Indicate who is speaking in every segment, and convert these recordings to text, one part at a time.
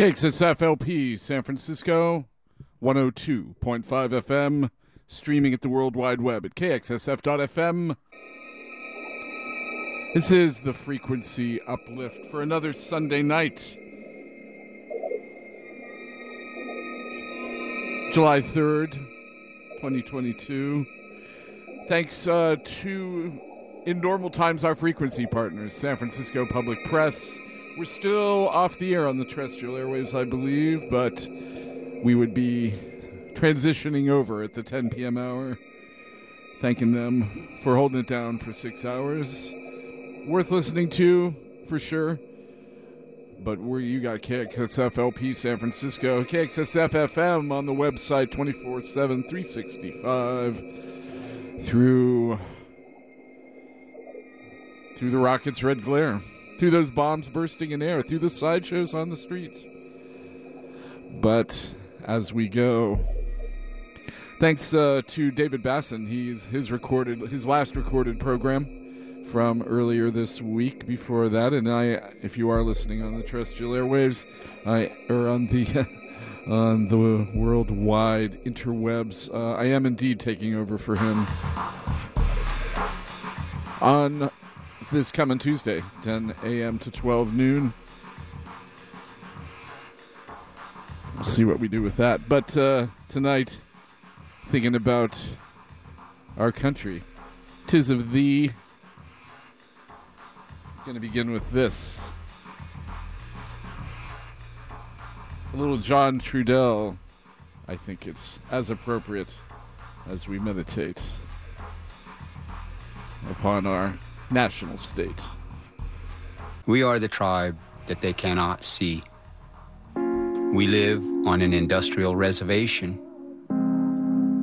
Speaker 1: KXSFLP San Francisco, 102.5 FM, streaming at the World Wide Web at KXSF.FM. This is the frequency uplift for another Sunday night. July 3rd, 2022. Thanks uh, to, in normal times, our frequency partners, San Francisco Public Press. We're still off the air on the terrestrial airwaves, I believe, but we would be transitioning over at the 10 p.m. hour. Thanking them for holding it down for six hours. Worth listening to, for sure. But where you got KXSFLP San Francisco, KXSFFM on the website 24 7, 365 through through the rocket's red glare, through those bombs bursting in air, through the sideshows on the streets. But as we go, thanks uh, to David Basson, he's his recorded his last recorded program from earlier this week. Before that, and I, if you are listening on the terrestrial airwaves, I or on the on the worldwide interwebs, uh, I am indeed taking over for him on this coming Tuesday, 10 a.m. to 12 noon. We'll see what we do with that. But uh, tonight, thinking about our country, tis of thee. Going to begin with this. A little John Trudell. I think it's as appropriate as we meditate upon our national state.
Speaker 2: We are the tribe that they cannot see. We live on an industrial reservation.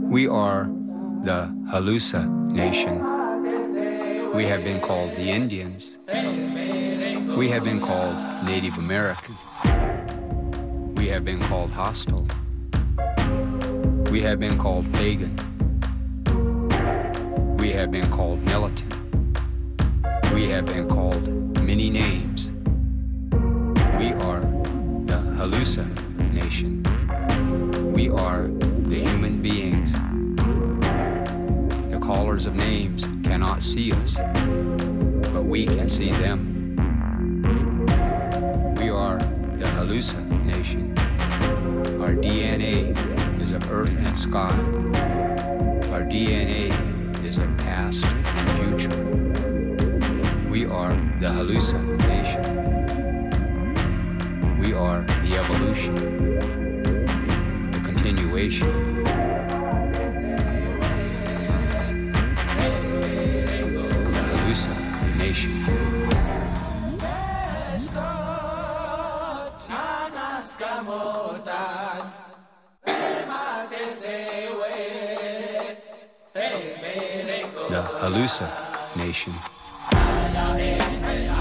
Speaker 2: We are the Halluci Nation. We have been called the Indians. We have been called Native American. We have been called hostile. We have been called pagan. We have been called militant. We have been called many names. We are the Halluci Nation. We are the human beings. The callers of names cannot see us, but we can see them. We are the Halluci Nation. Our DNA is of earth and sky. Our DNA is of past and future. We are the Halluci Nation. We are the evolution, the continuation. The Halluci Nation. The Halluci Nation.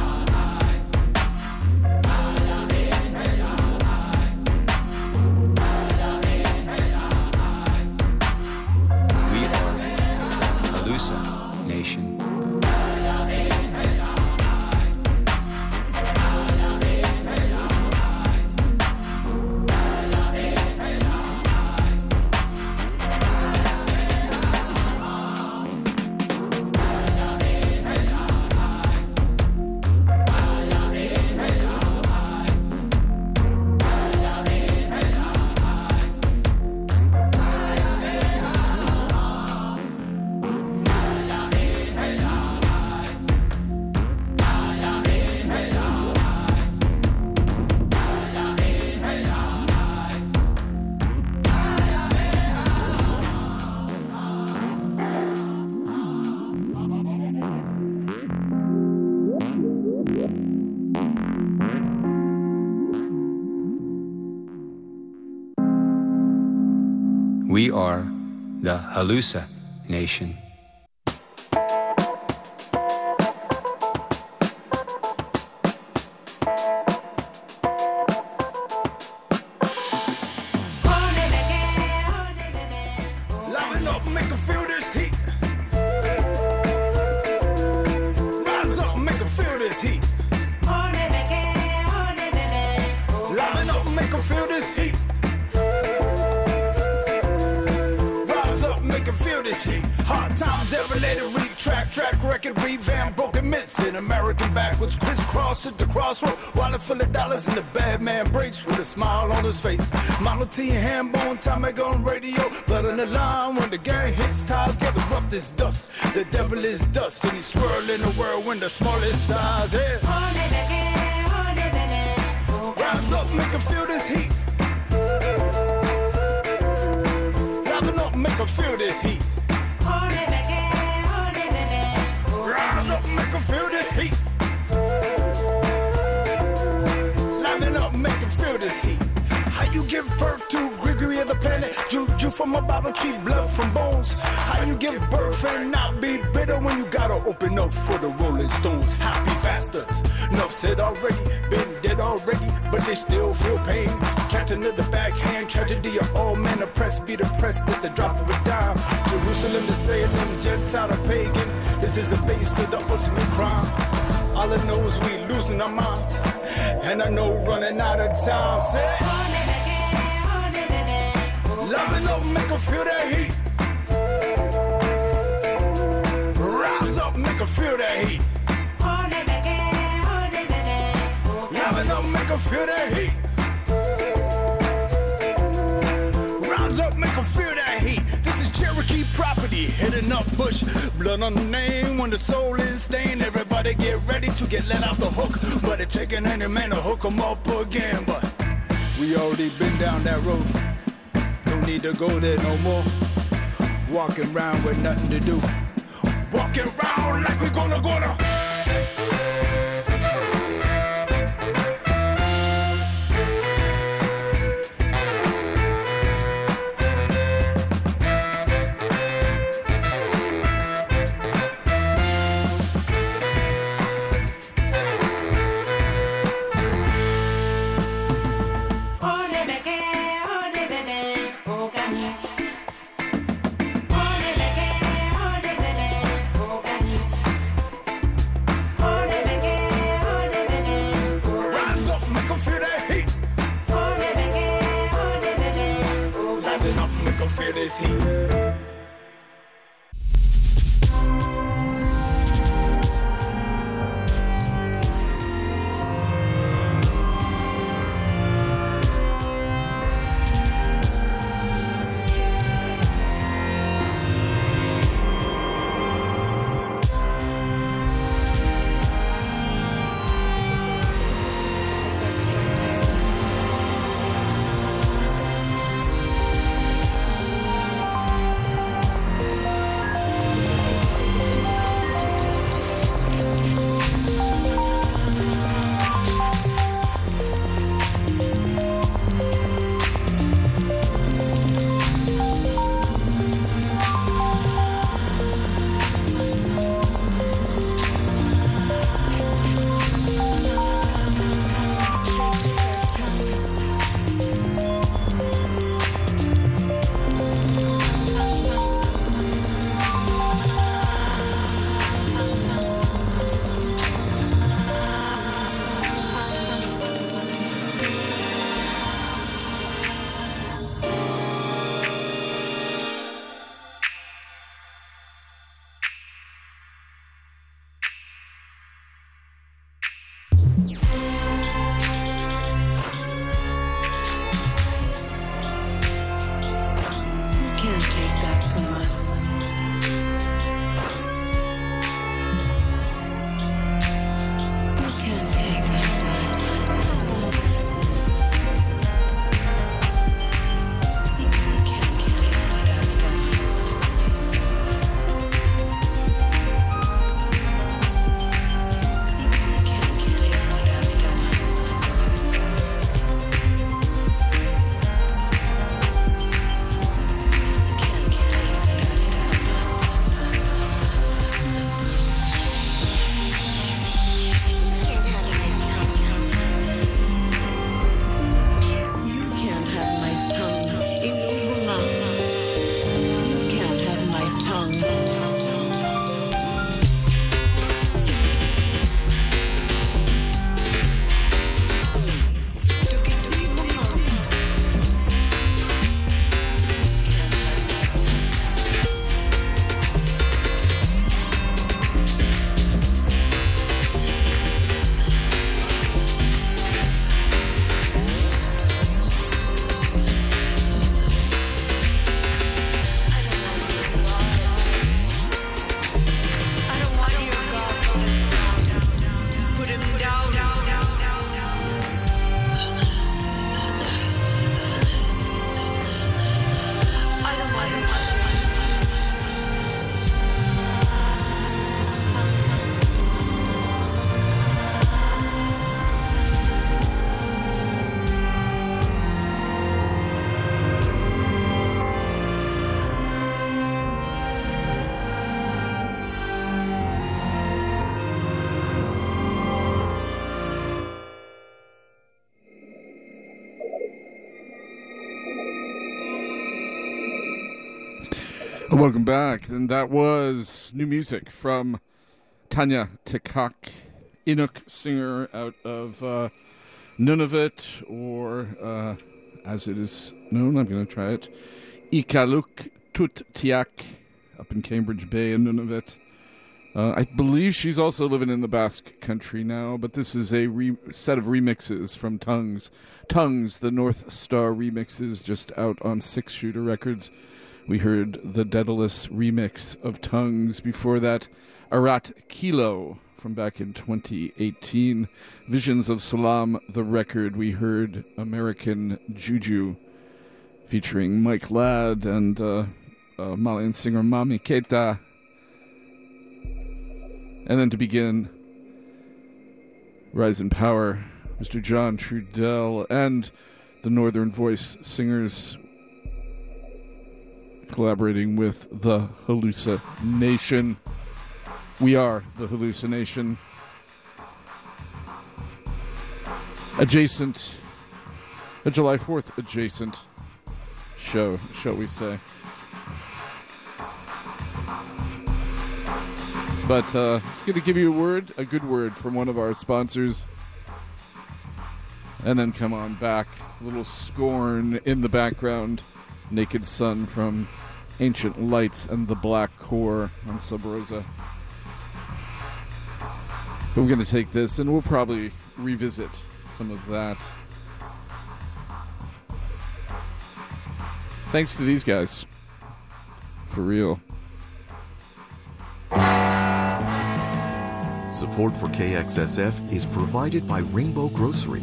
Speaker 2: Halluci Nation.
Speaker 3: Face. Model T and ham bone, time I on radio. Blood on the line when the gang hits, ties gather up this dust. The devil is dust and he's swirling the world when the smallest size. Yeah. From a bottle, cheap blood from bones. How you give birth and not be bitter when you gotta open up for the Rolling Stones? Happy bastards. Enough said already, been dead already, but they still feel pain. Captain of the backhand, tragedy of all men oppressed, be depressed at the drop of a dime. Jerusalem to Salem, Gentile to pagan. This is a base of the ultimate crime. All I know is we losing our minds, and I know running out of time. Say, make 'em feel that heat. Rise up, make 'em feel that heat. Loving up, make 'em feel that heat. Rise up, make 'em feel that heat. This is Cherokee property, hitting up bush. Blood on the name when the soul is stained. Everybody get ready to get let off the hook. But it taking any man to hook 'em up again. But we already been down that road. Need to go there no more. Walking around with nothing to do. Walking around like we're gonna gonna. Rise 'em
Speaker 1: Welcome back. And that was new music from Tanya Tagaq, Inuk singer out of uh, Nunavut, or uh, as it is known, I'm going to try it, Ikaluk Tuttiak, up in Cambridge Bay in Nunavut. Uh, I believe she's also living in the Basque country now, but this is a re- set of remixes from Tongues. Tongues, the North Star remixes, just out on Six Shooter Records. We heard the Daedalus remix of Tongues. Before that, Arat Kilo from back in 2018. Visions of Selam, the record. We heard American Juju featuring Mike Ladd and uh, uh, Malian singer Mami Keita. And then to begin, Rise in Power, Mr. John Trudell and the Northern Voice singers collaborating with the Halluci Nation. We are the Halluci Nation. Adjacent, a July 4th adjacent show, shall we say. But uh, to give you a word, a good word from one of our sponsors, and then come on back. A little scorn in the background. Naked Sun from Ancient Lights and the Black Core on Sub Rosa. But we're going to take this and we'll probably revisit some of that. Thanks to these guys. For real.
Speaker 4: Support for KXSF is provided by Rainbow Grocery,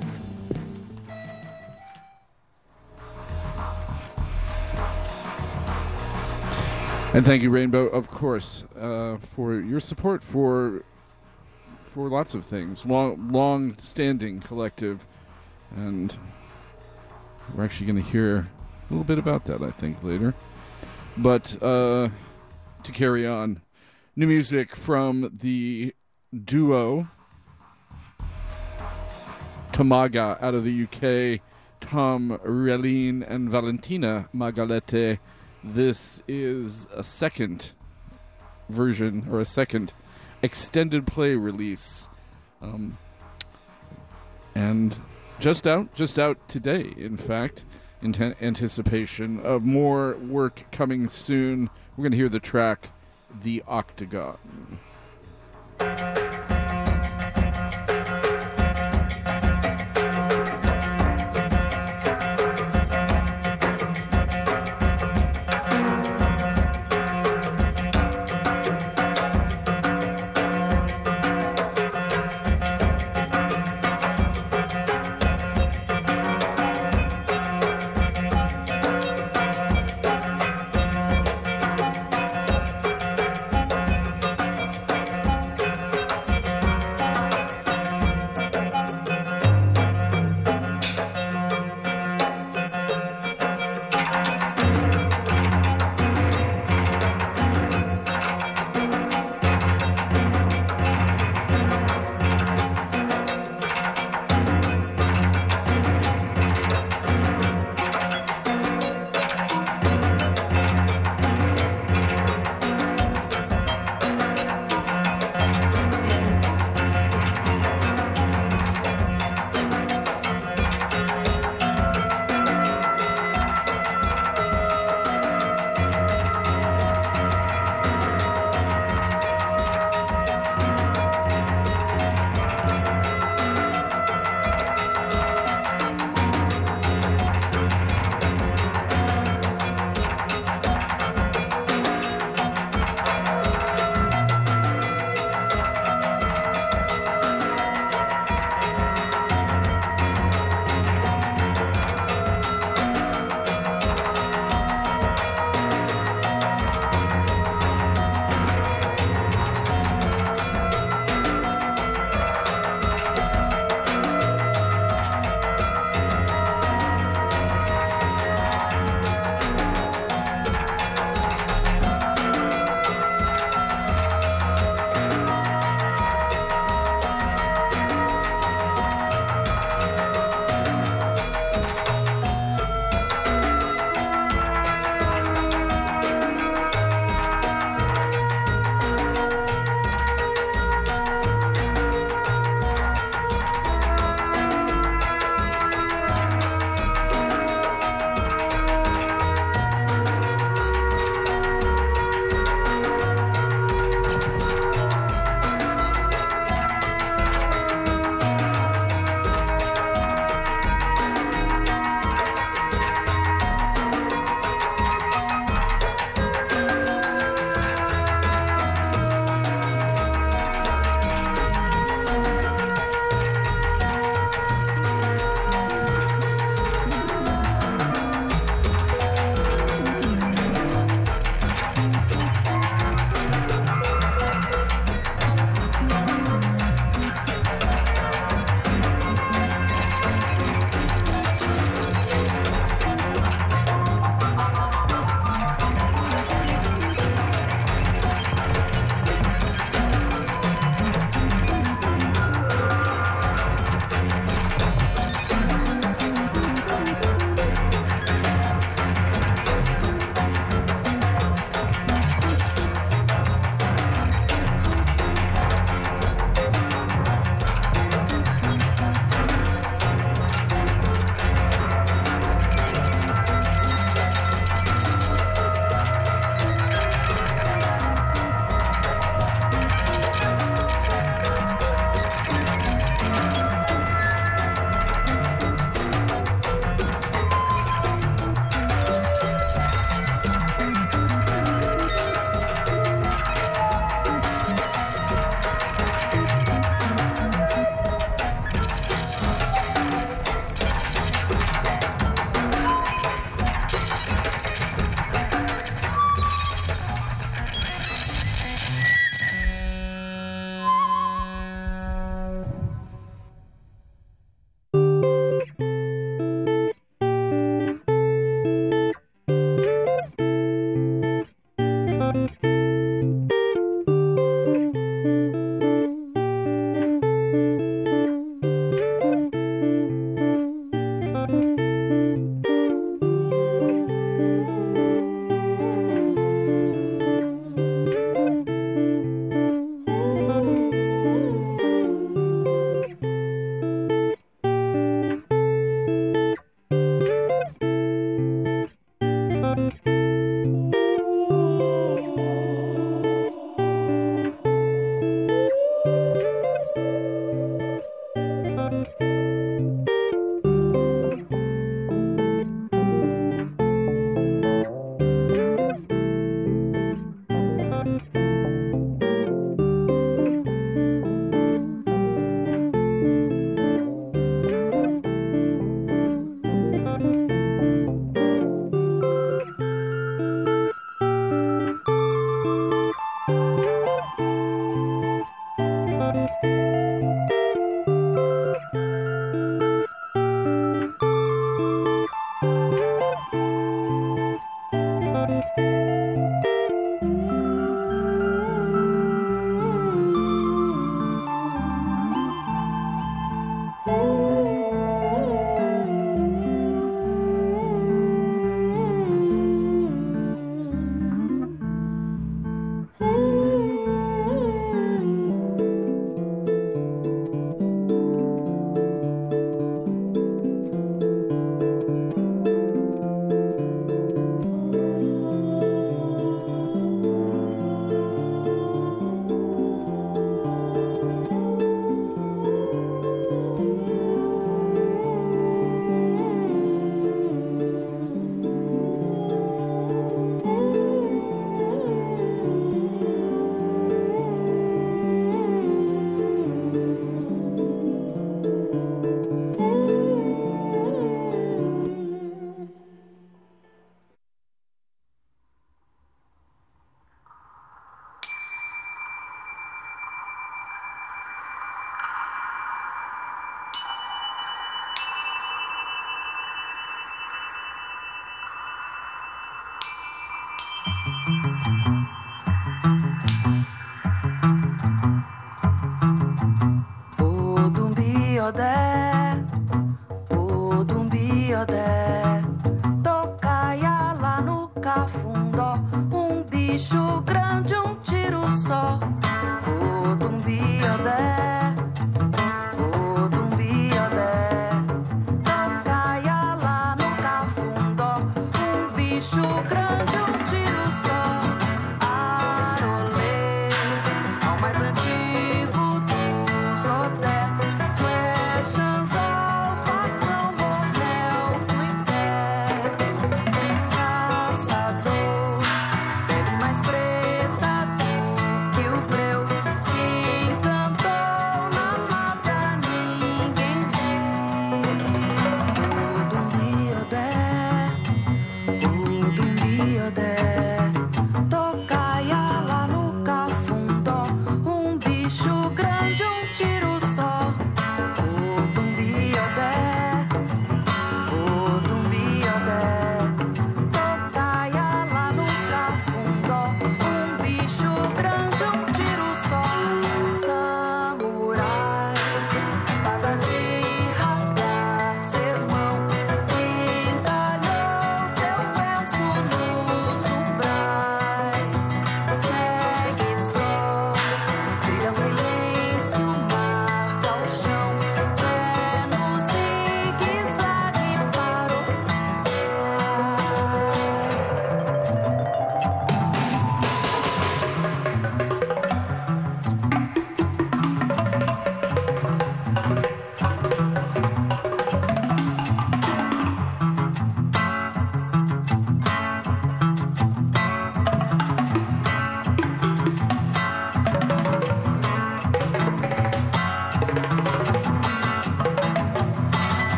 Speaker 1: And thank you, Rainbow, of course, uh, for your support for for lots of things. Long, long-standing collective, and we're actually going to hear a little bit about that, I think, later. But uh, to carry on, new music from the duo Tomaga out of the UK, Tom Relleen and Valentina Magaletti. This is a second version or a second extended play release, um, and just out, just out today. In fact, in anticipation of more work coming soon, we're going to hear the track "The Octagon."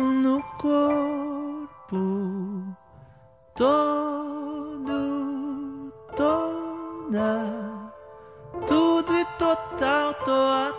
Speaker 5: No corpo todo, toda, tudo e total, toa.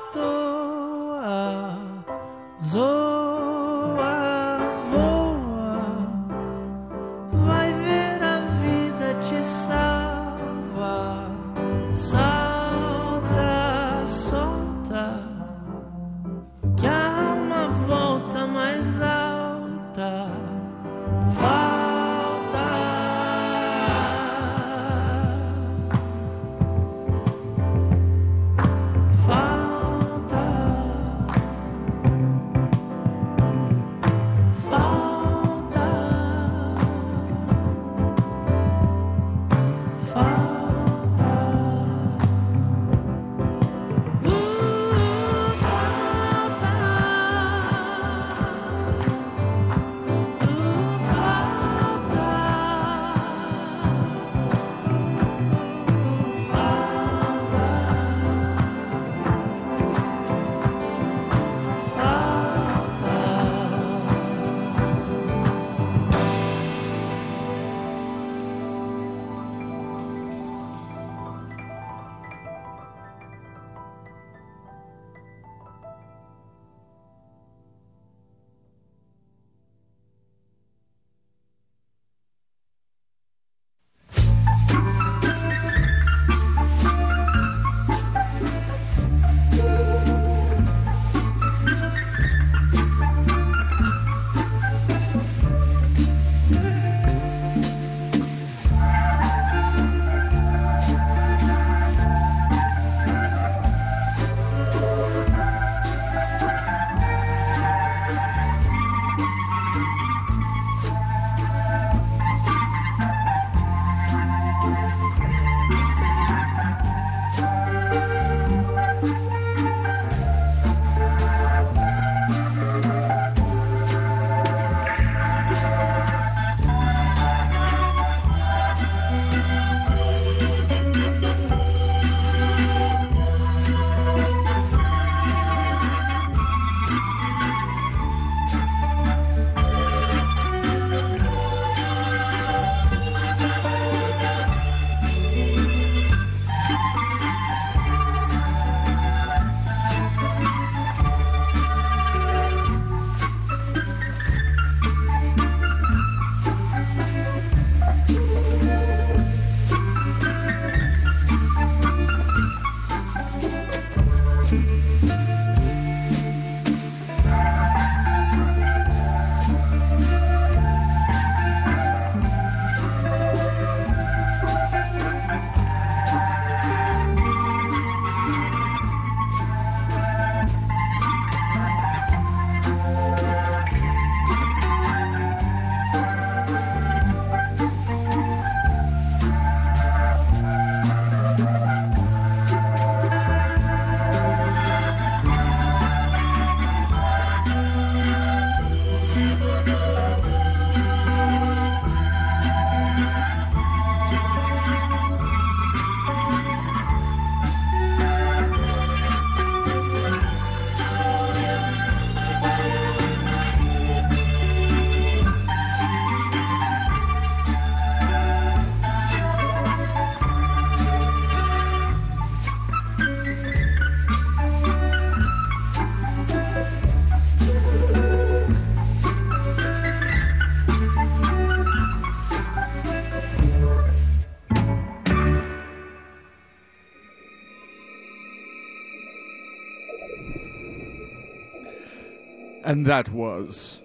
Speaker 1: And that was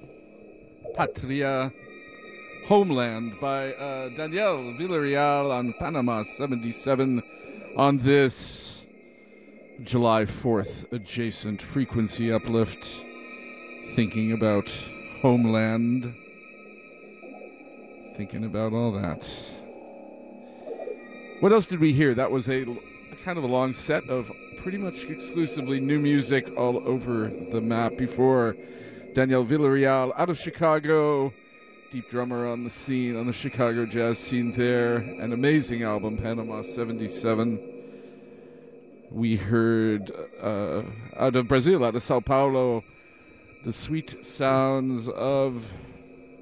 Speaker 1: Patria Homeland by uh, Danielle Villarreal on Panama 77 on this July 4th adjacent frequency uplift. Thinking about Homeland. Thinking about all that. What else did we hear? That was a, a kind of a long set of pretty much exclusively new music all over the map before Danielle Villarreal out of Chicago, deep drummer on the scene, on the Chicago jazz scene there. An amazing album, Panama 77. We heard uh, out of Brazil, out of Sao Paulo, the sweet sounds of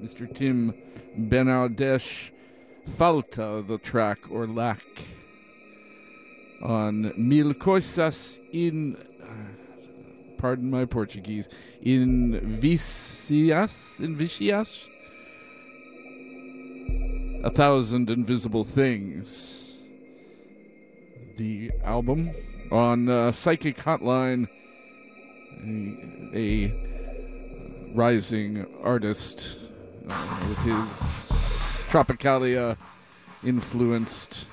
Speaker 1: Mr. Tim Bernardes Falta, the track or lack on Mil Coisas in, pardon my Portuguese, in Vicias, in Vicias? A Thousand Invisible Things. The album on uh, Psychic Hotline, a, a rising artist uh, with his Tropicalia influenced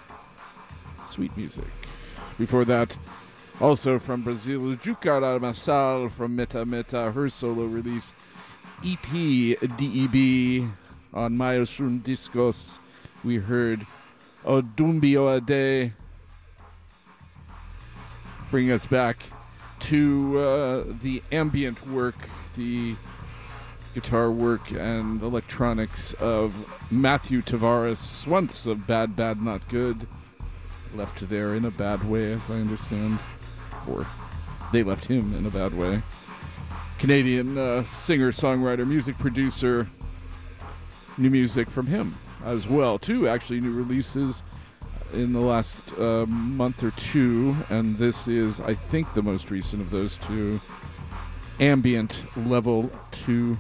Speaker 1: sweet music. Before that, also from Brazil, Juçara Marçal from Meta Meta, her solo release EP DEB on Mayoshun Discos. We heard Odumbio Ade bring us back to uh, the ambient work, the guitar work and electronics of Matthew Tavares, once of Bad Bad Not Good, left there in a bad way, as I understand, or they left him in a bad way. Canadian uh, singer, songwriter, music producer. New music from him as well, too. Actually, new releases in the last uh, month or two, and this is, I think, the most recent of those two. Ambient Level 2.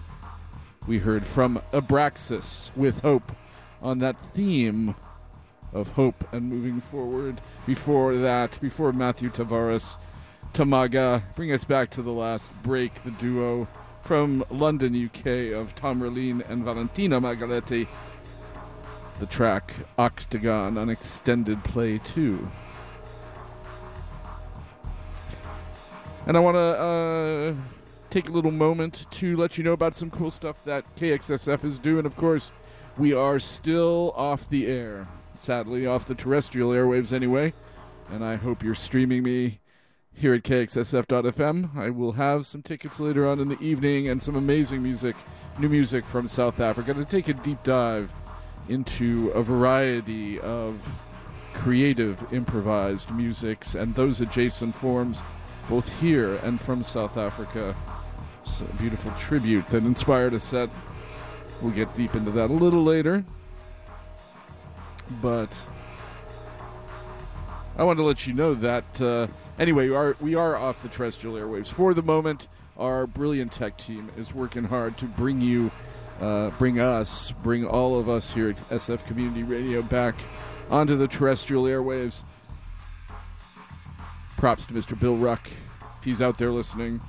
Speaker 1: We heard from Abraxas with Hope on that theme of hope and moving forward. Before that, before Matthew Tavares, Tomaga, bring us back to the last break, the duo from London, UK of Tom Relleen and Valentina Magaletti. The track Octagon on Extended Play 2. And I want to uh, take a little moment to let you know about some cool stuff that KXSF is doing. Of course, we are still off the air, sadly, off the terrestrial airwaves anyway. And I hope you're streaming me here at KXSF.FM. I will have some tickets later on in the evening and some amazing music, new music from South Africa to take a deep dive into a variety of creative improvised musics and those adjacent forms, both here and from South Africa. It's a beautiful tribute that inspired a set. We'll get deep into that a little later. But I wanted to let you know that uh, anyway, we are we are off the terrestrial airwaves for the moment. Our brilliant tech team is working hard to bring you, uh, bring us, bring all of us here at SF Community Radio back onto the terrestrial airwaves. Props to Mr. Bill Ruck, if he's out there listening,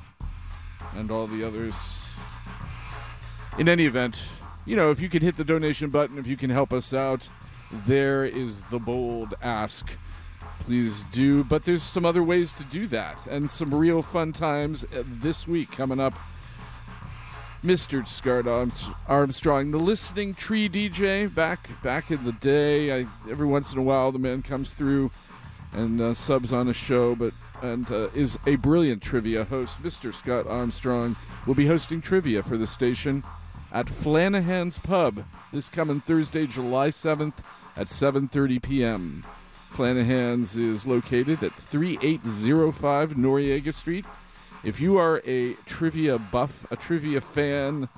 Speaker 1: and all the others. In any event, you know, if you can hit the donation button, if you can help us out, there is the bold ask please do. But there's some other ways to do that, and some real fun times uh, this week coming up. Mr. Scott Armstrong, the listening tree DJ, back back in the day. I, every once in a while, the man comes through and uh, subs on a show, but and uh, is a brilliant trivia host. Mr. Scott Armstrong will be hosting trivia for the station at Flanahan's Pub this coming Thursday, July 7th at 7:30 p.m. Flanahan's is located at 3805 Noriega Street. If you are a trivia buff, a trivia fan,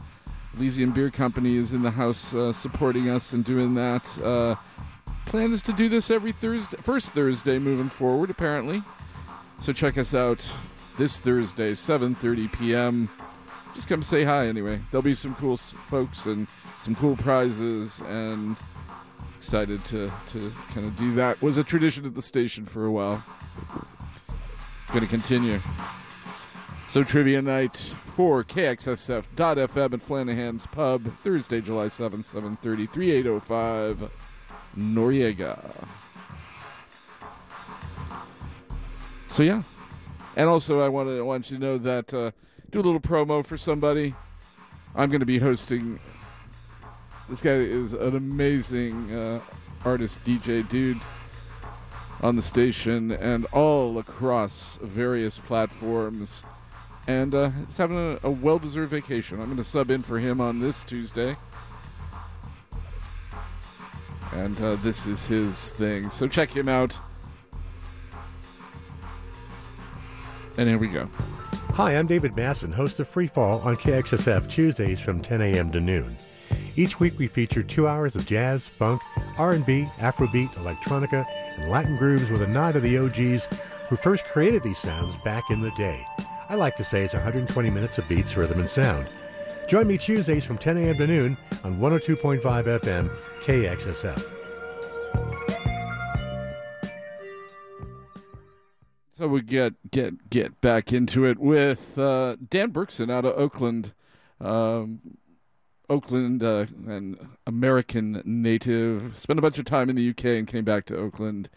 Speaker 1: Elysian Beer Company is in the house uh, supporting us and doing that. Uh, plan is to do this every Thursday, first Thursday moving forward, apparently. So check us out this Thursday, 7:30 p.m. Just come say hi anyway. There'll be some cool folks and some cool prizes and excited to to kind of do that. Was a tradition at the station for a while. Going to continue. So trivia night for KXSF.FM at Flanahan's Pub, Thursday, July 7th, 7:30, 3805 Noriega. So yeah. And also I want to want you to know that uh, do a little promo for somebody. I'm going to be hosting this guy is an amazing uh, artist, DJ dude on the station and all across various platforms. And uh, he's having a, a well deserved vacation. I'm going to sub in for him on this Tuesday. And uh, this is his thing. So check him out. And here we go.
Speaker 6: Hi, I'm David Masson, host of Free Fall on KXSF Tuesdays from 10 a.m. to noon. Each week we feature two hours of jazz, funk, R&B, Afrobeat, electronica, and Latin grooves with a nod to the OGs who first created these sounds back in the day. I like to say it's 120 minutes of beats, rhythm, and sound. Join me Tuesdays from 10 a.m. to noon on 102.5 FM KXSF.
Speaker 1: So we get get get back into it with uh, Dan Berkson out of Oakland, um, Oakland, uh, an American native. Spent a bunch of time in the UK and came back to Oakland,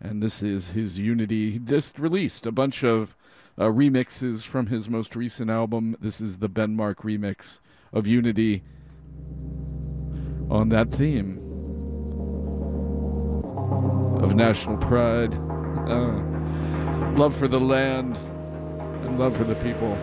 Speaker 1: and this is his Unity. He just released a bunch of uh, remixes from his most recent album. This is the Ben Mark remix of Unity on that theme of national pride. Uh, love for the land and love for the people.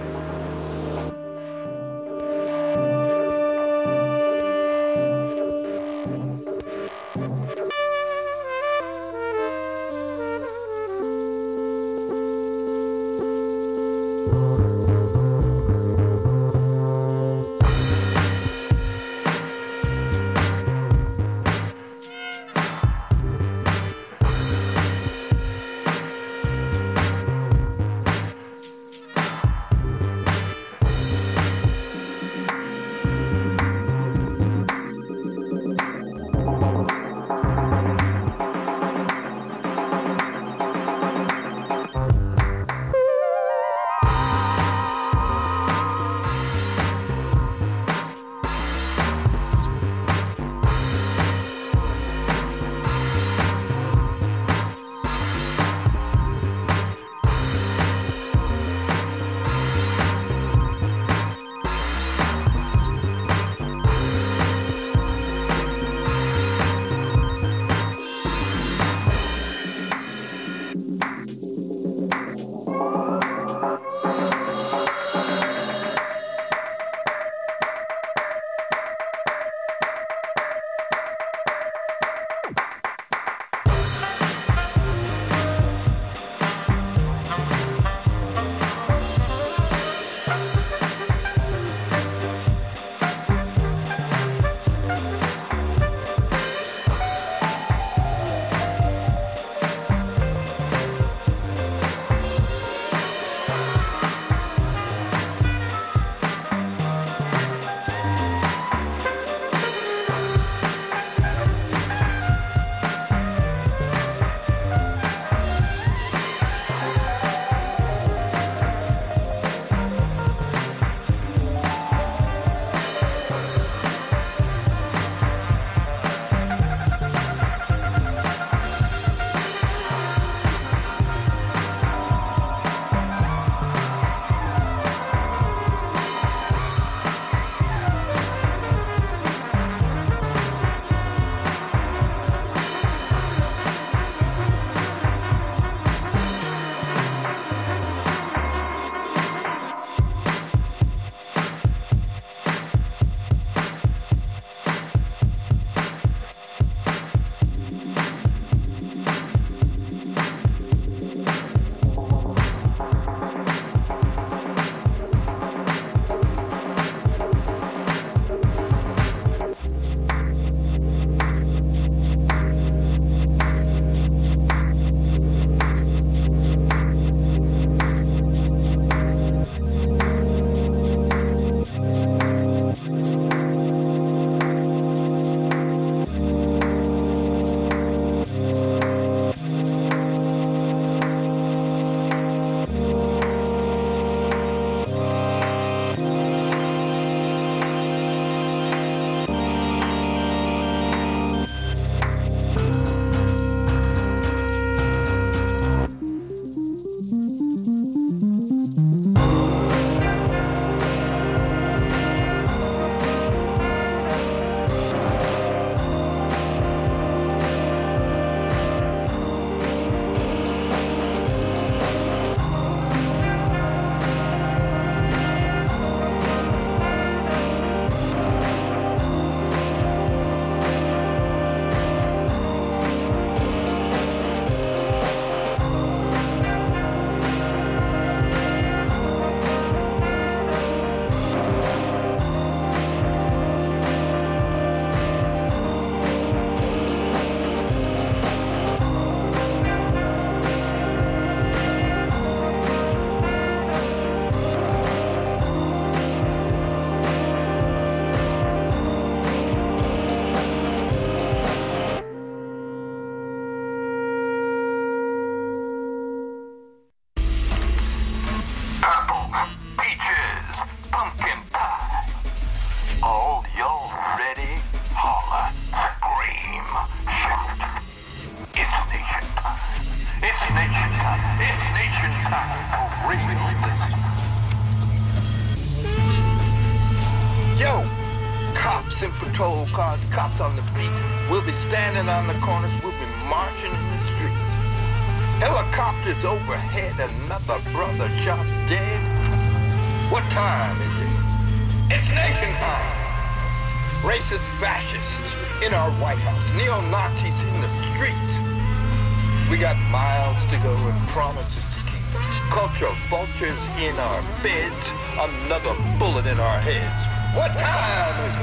Speaker 7: another bullet in our heads. What time is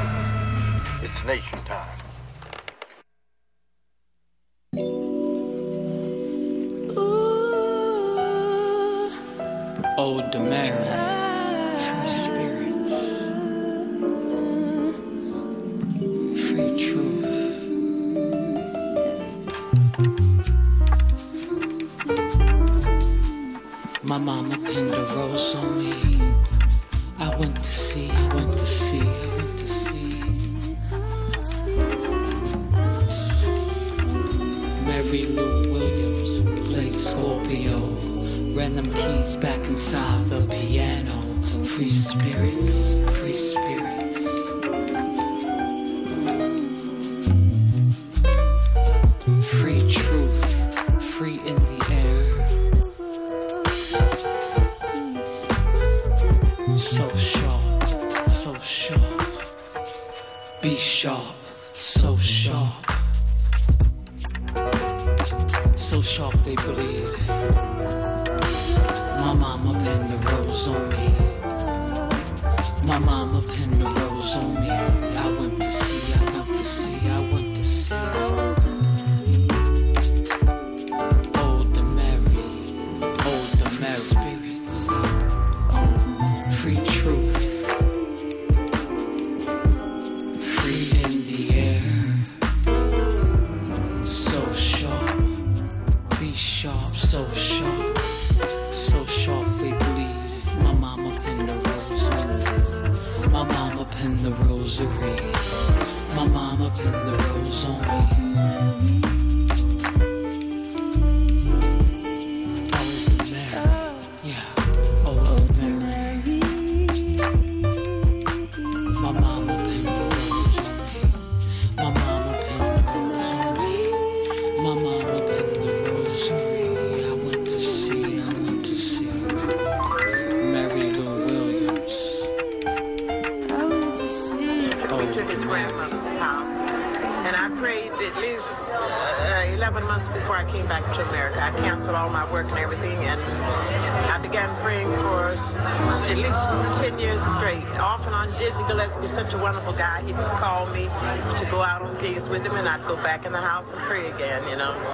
Speaker 7: it? It's nation time.
Speaker 8: To
Speaker 9: his grandmother's house. And I prayed at least uh, 11 months before I came back to America. I canceled all my work and everything, and I began praying for at least 10 years straight. Off and on, Dizzy Gillespie, such a wonderful guy. He'd call me to go out on gigs with him, and I'd go back in the house and pray again, you know.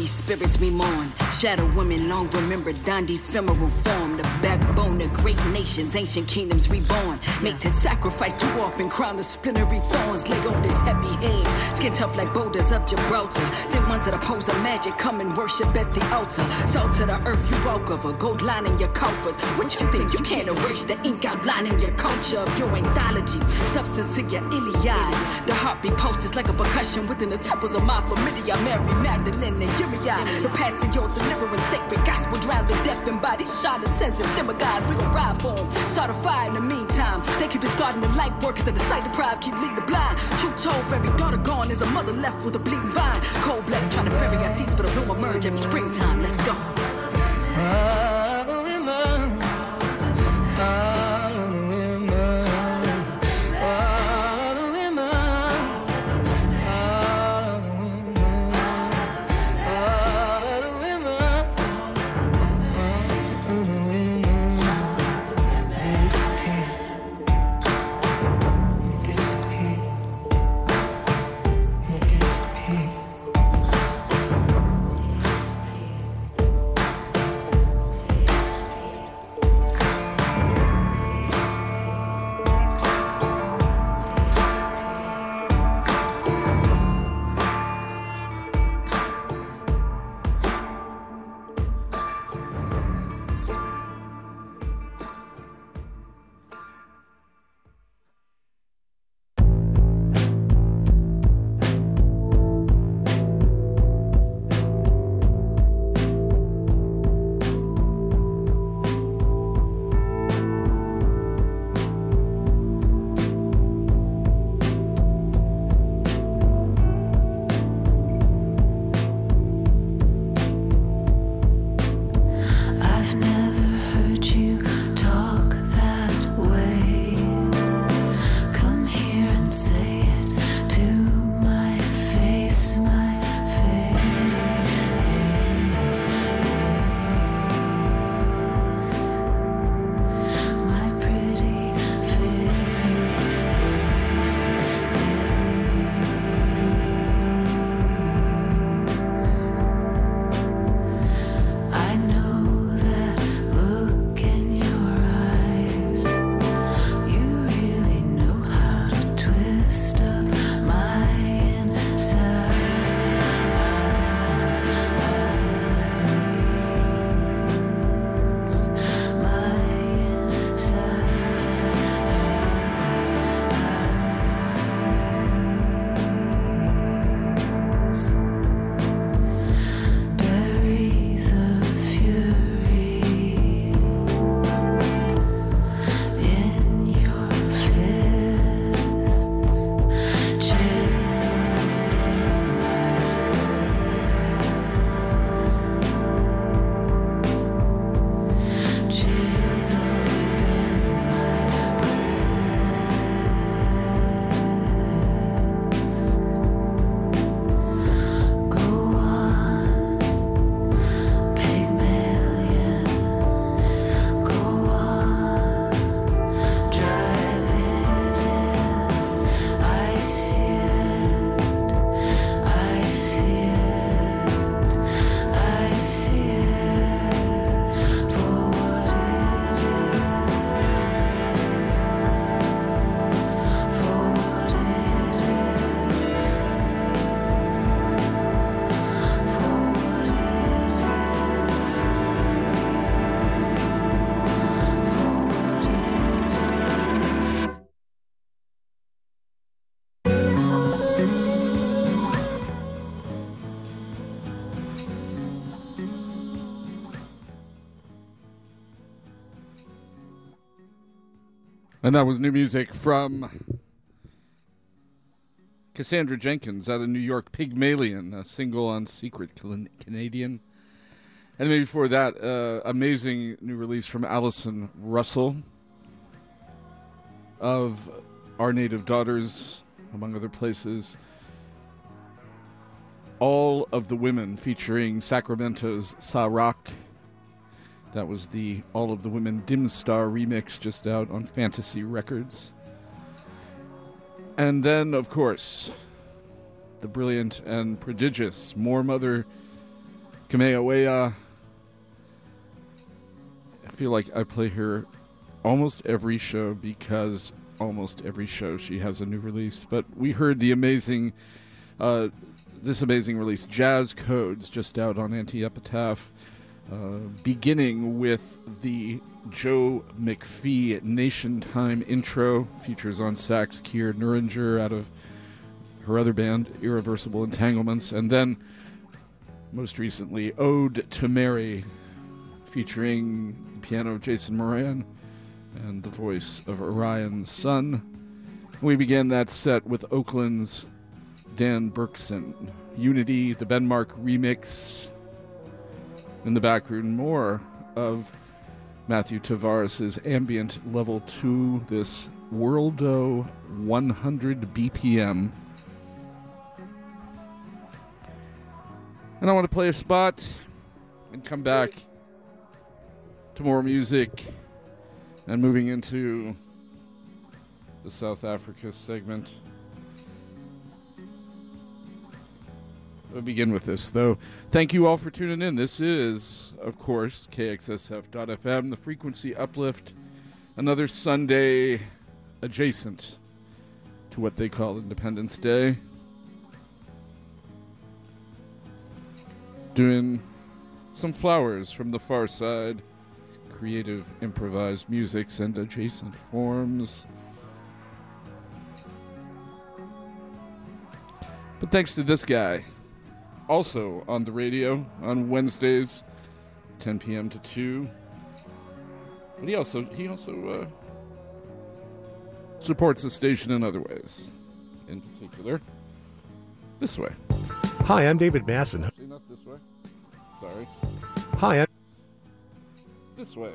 Speaker 10: These spirits we mourn? Shadow women long remembered, donned ephemeral form. The great nations, ancient kingdoms reborn. Make to sacrifice too often, crown the splintery thorns. Lay on this heavy head. Skin tough like boulders of Gibraltar. Send ones that oppose a magic, come and worship at the altar. Salt to the earth you walk over, gold lining your coffers. What you think? You can't erase the ink outlining your culture of your anthology. Substance to your Iliad. The heartbeat posters like a percussion within the temples of my familia. Mary Magdalene and Uriah. The path to your deliverance, sacred gospel drown the deaf and body. Charlatans and demagogues, 'em. Start a fire in the meantime. They keep discarding the light workers of the sight deprived, keep leading the blind. True told, for every daughter gone is a mother left with a bleeding vine. Cold blooded, trying to bury our seeds, but a bloom emerge every springtime. Let's go.
Speaker 9: All
Speaker 1: And that was new music from Cassandra Jenkins out of New York, Pygmalion, a single on Secret Canadian. And maybe before that, uh, amazing new release from Allison Russell of Our Native Daughters, among other places. All of the Women featuring Sacramento's Sarak. That was the All of the Women Dim Star remix just out on Fantasy Records. And then, of course, the brilliant and prodigious Moor Mother Kamehameha. I feel like I play her almost every show because almost every show she has a new release. But we heard the amazing, uh, this amazing release, Jazz Codes, just out on Anti Epitaph, uh, beginning with the Joe McPhee Nation Time intro, features on sax Keir Neuringer out of her other band, Irreversible Entanglements, and then most recently, Ode to Mary, featuring piano Jason Moran and the voice of Orion Sun. We began that set with Oakland's Dan Berkson. Unity, the Benmark remix. In the background, more of Matthew Tavares' ambient level 2, this Worldo 100 BPM. And I want to play a spot and come back to more music and moving into the South Africa segment. Begin with this, though. Thank you all for tuning in. This is, of course, KXSF.FM, the frequency uplift. Another Sunday adjacent to what they call Independence Day. Doing some flowers from the far side, creative improvised musics and adjacent forms. But thanks to this guy, also on the radio on Wednesdays, 10 p.m. to 2. But he also he also uh, supports the station in other ways. In particular, this way.
Speaker 6: Hi, I'm David Masson.
Speaker 1: See, not this way. Sorry,
Speaker 6: Hi, I'm
Speaker 1: this way.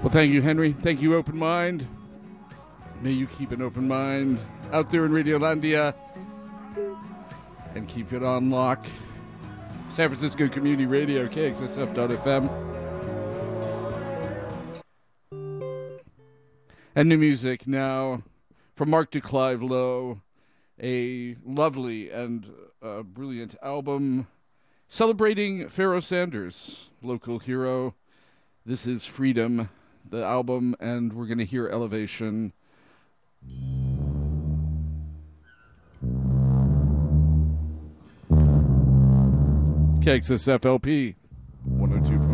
Speaker 1: Well, thank you, Henry. Thank you, Open Mind. May you keep an open mind out there in Radiolandia and keep it on lock. San Francisco Community Radio, KXSF.FM. And new music now from Mark de Clive-Lowe, a lovely and uh, brilliant album celebrating Pharoah Sanders, local hero. This is Freedom, the album, and we're going to hear Elevation. KXSFLP 102.5.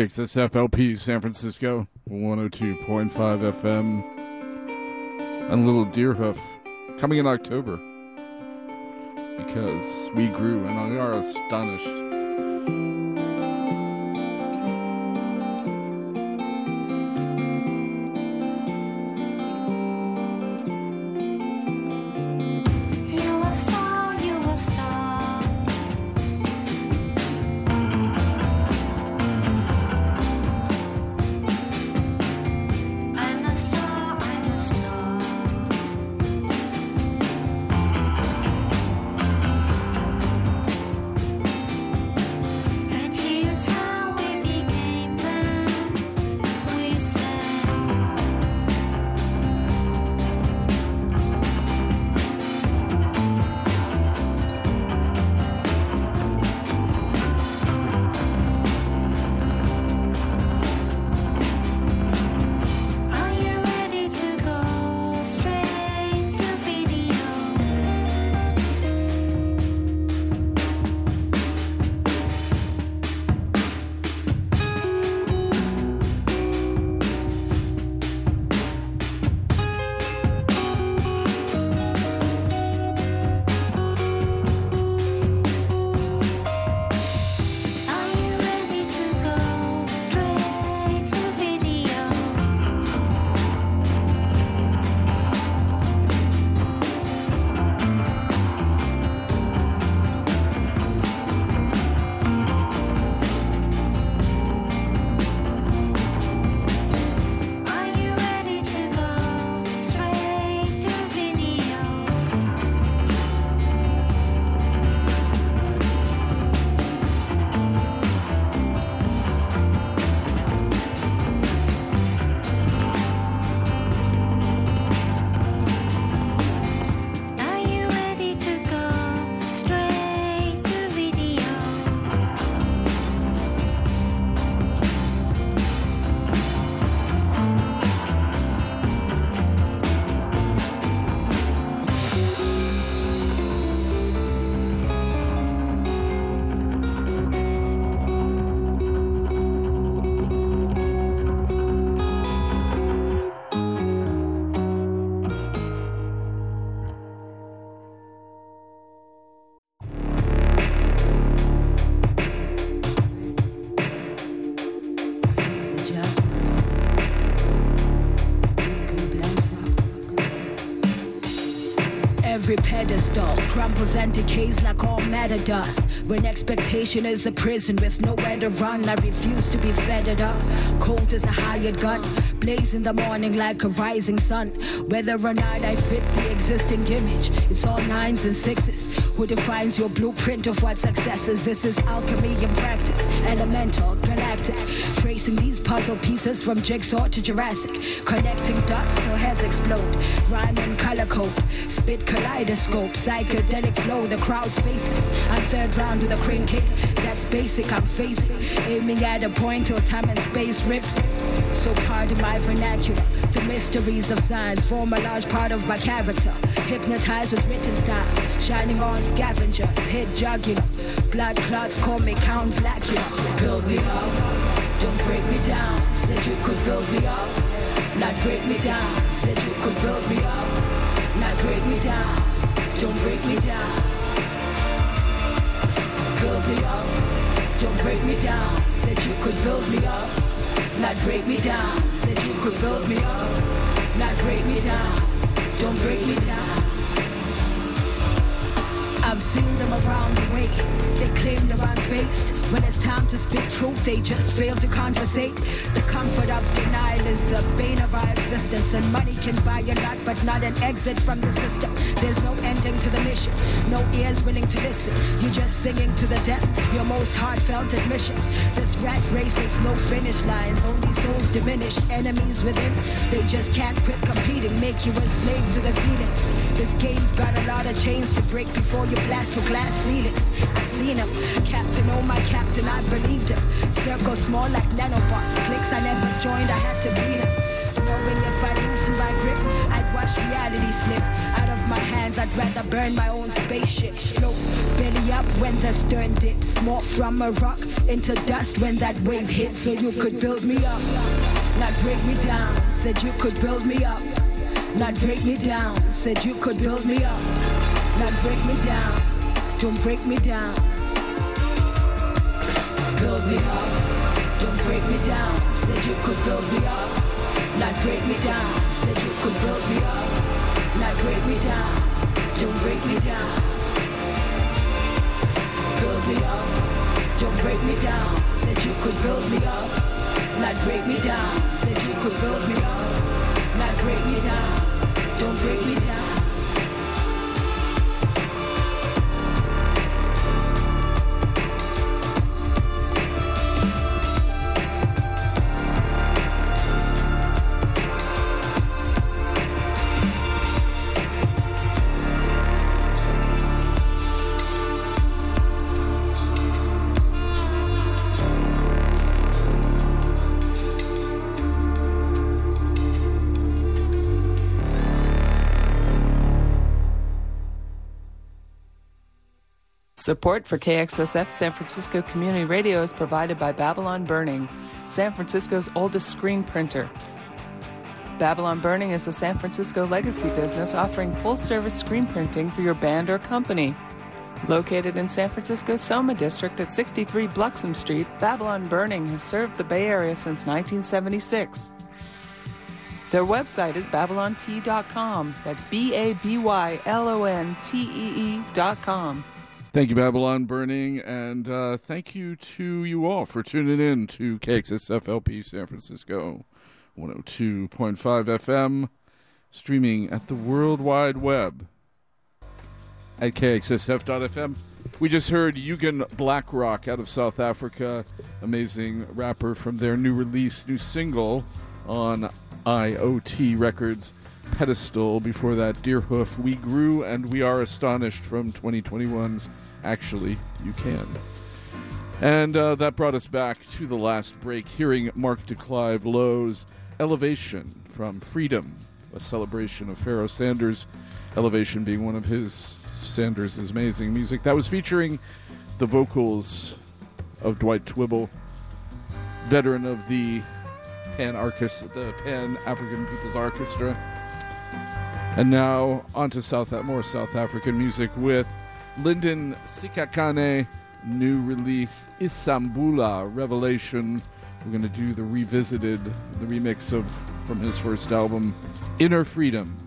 Speaker 11: KXSFLP San Francisco, 102.5 FM, and Little Deerhoof coming in October because we grew and we are astonished.
Speaker 12: Crumbles and decays like all matter dust. When expectation is a prison with nowhere to run, I refuse to be fettered up. Cold as a hired gun, blaze in the morning like a rising sun. Whether or not I fit the existing image, it's all nines and sixes. Who defines your blueprint of what success is? This is alchemy in practice, elemental, galactic. Tracing these puzzle pieces from jigsaw to Jurassic, connecting dots till heads explode. Rhyme and color code, spit kaleidoscope, psychedelic flow. The crowd's faceless. I'm third round with a crane kick. That's basic. I'm phasing, aiming at a point till time and space rift. So pardon my vernacular. The mysteries of science form a large part of my character. Hypnotized with written styles, shining on scavengers, head jugular. Blood clots call me Count Blackula. Build me up, don't break me down. Said you could build me up, not break me down. Said you could build me up, not break me down. Don't break me down. Build me up, don't break me down. Said you could build me up, not break me down. Said you could build me up, not break me down. Don't break me down. I've seen them around the way. They claim they're unfazed. When it's time to speak truth, they just fail to conversate. The comfort of denial is the bane of our existence. And money can buy a lot, but not an exit from the system. There's no ending to the mission. No ears willing to listen. You're just singing to the death. Your most heartfelt admissions. This rat race has no finish lines. Only souls diminish. Enemies within. They just can't quit competing. Make you a slave to the feeling. This game's got a lot of chains to break before you blast through glass ceilings. I seen him. Captain, oh my captain, I believed him. Circle small like nanobots. Clicks I never joined, I had to beat him. Knowing if I loosen my grip, I'd watch reality slip out of my hands. I'd rather burn my own spaceship. Float belly up when the stern dips. More from a rock into dust when that wave hits. So you could build me up, not break me down. Said you could build me up, not break me down. Said you could build me up, not break me down. Don't break me down. Build me up, don't break me down. Said you could build me up, not break me down. Said you could build me up, not break me down. Don't break me down. Build me up, don't break me down. Said you could build me up, not break me down. Said you could build me up, not break me down. Don't break me down.
Speaker 13: Support for KXSF San Francisco Community Radio is provided by Babylon Burning, San Francisco's oldest screen printer. Babylon Burning is a San Francisco legacy business offering full service screen printing for your band or company. Located in San Francisco's Soma District at 63 Bluxom Street, Babylon Burning has served the Bay Area since 1976. Their website is babylontee.com. That's B A B Y L O N T E E.com.
Speaker 1: Thank you, Babylon Burning, and uh, thank you to you all for tuning in to KXSFLP San Francisco 102.5 FM, streaming at the World Wide Web at KXSF.FM. We just heard Yugen Blakrok out of South Africa, amazing rapper from their new release, new single on IoT Records pedestal. Before that, Deerhoof, We Grew and We Are Astonished from 2021's Actually You Can. And uh, that brought us back to the last break, hearing Mark de Clive-Lowe's Elevation from Freedom, a celebration of Pharoah Sanders. Elevation being one of his Sanders' amazing music. That was featuring the vocals of Dwight Trible, veteran of the Pan the Pan African People's Orchestra. And now on to South more South African music with Linda Sikhakhane, new release Isambulo Revelation. We're going to do the revisited, the remix of from his first album, Inner Freedom.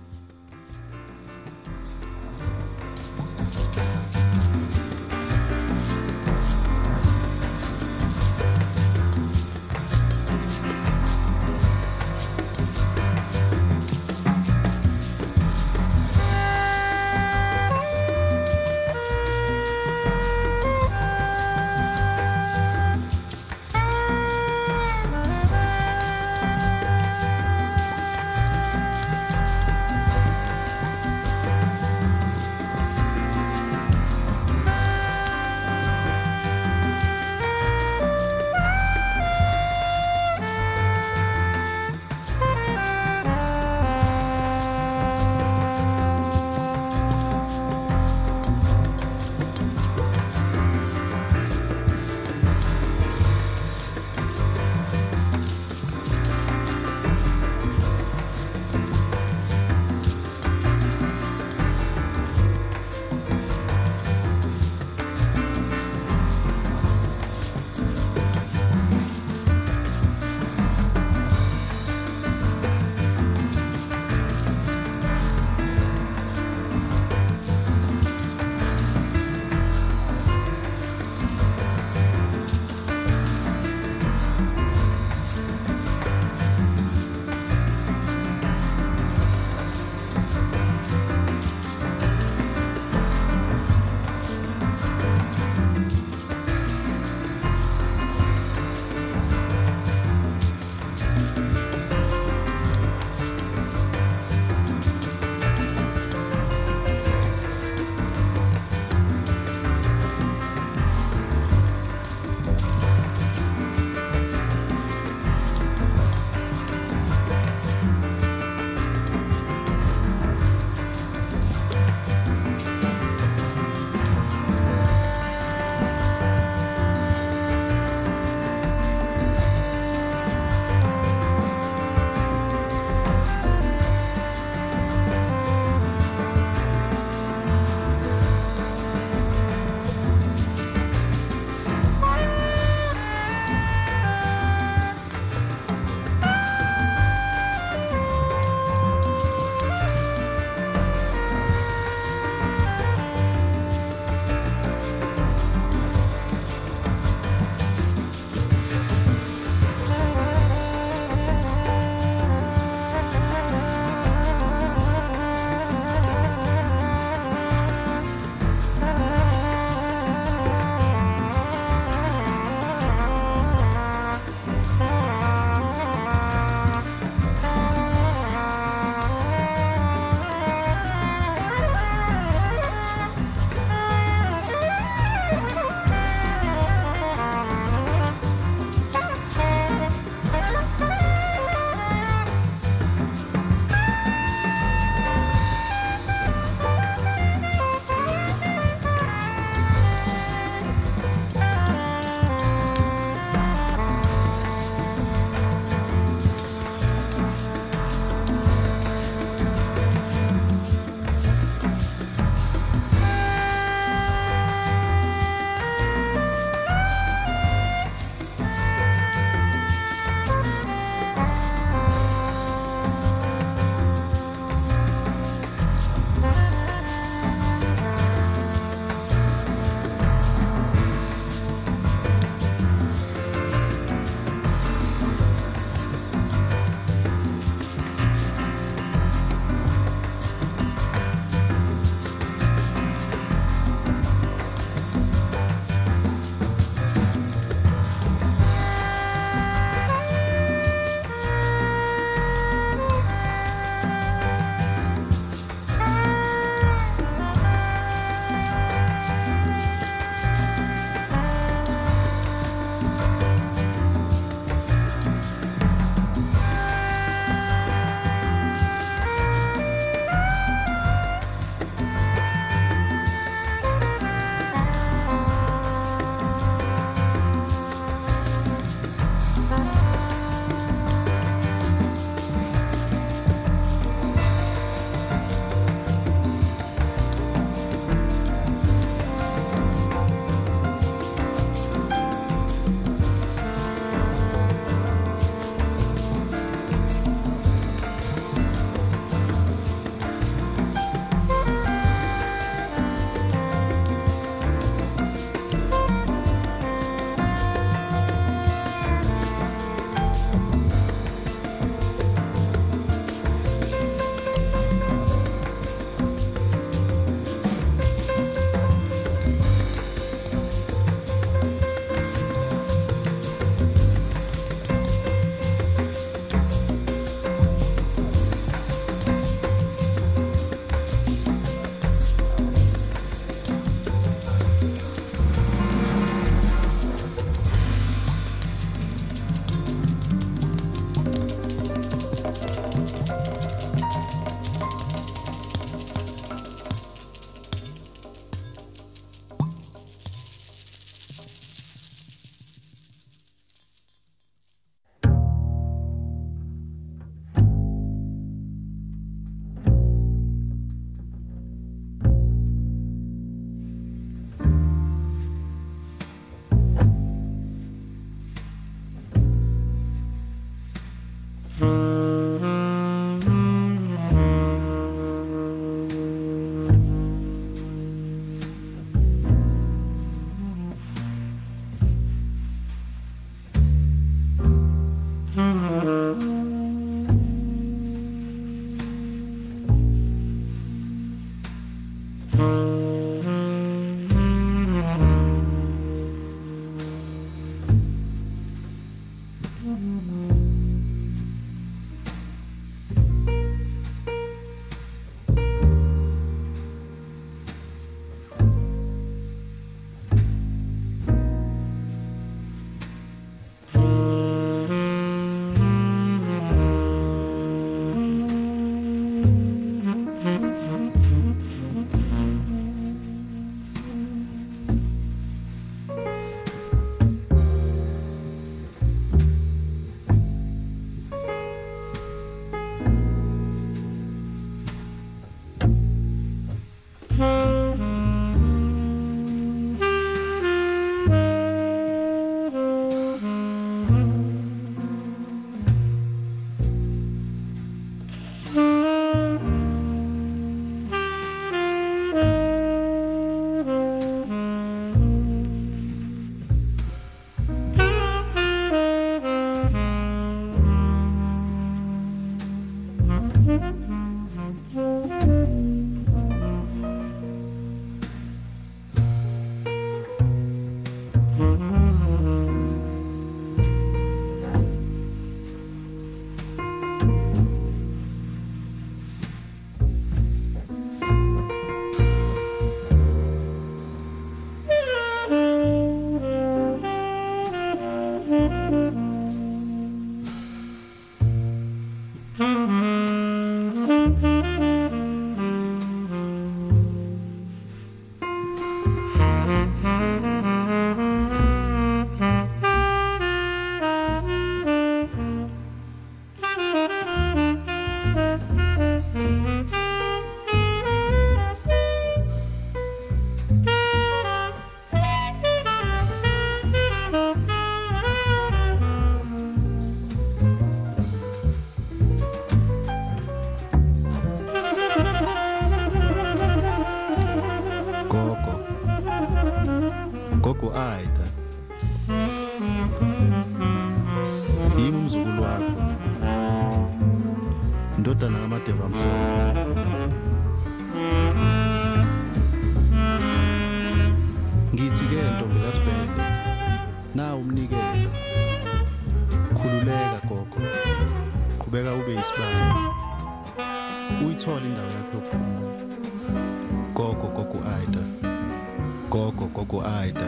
Speaker 14: gogo gogo Aida.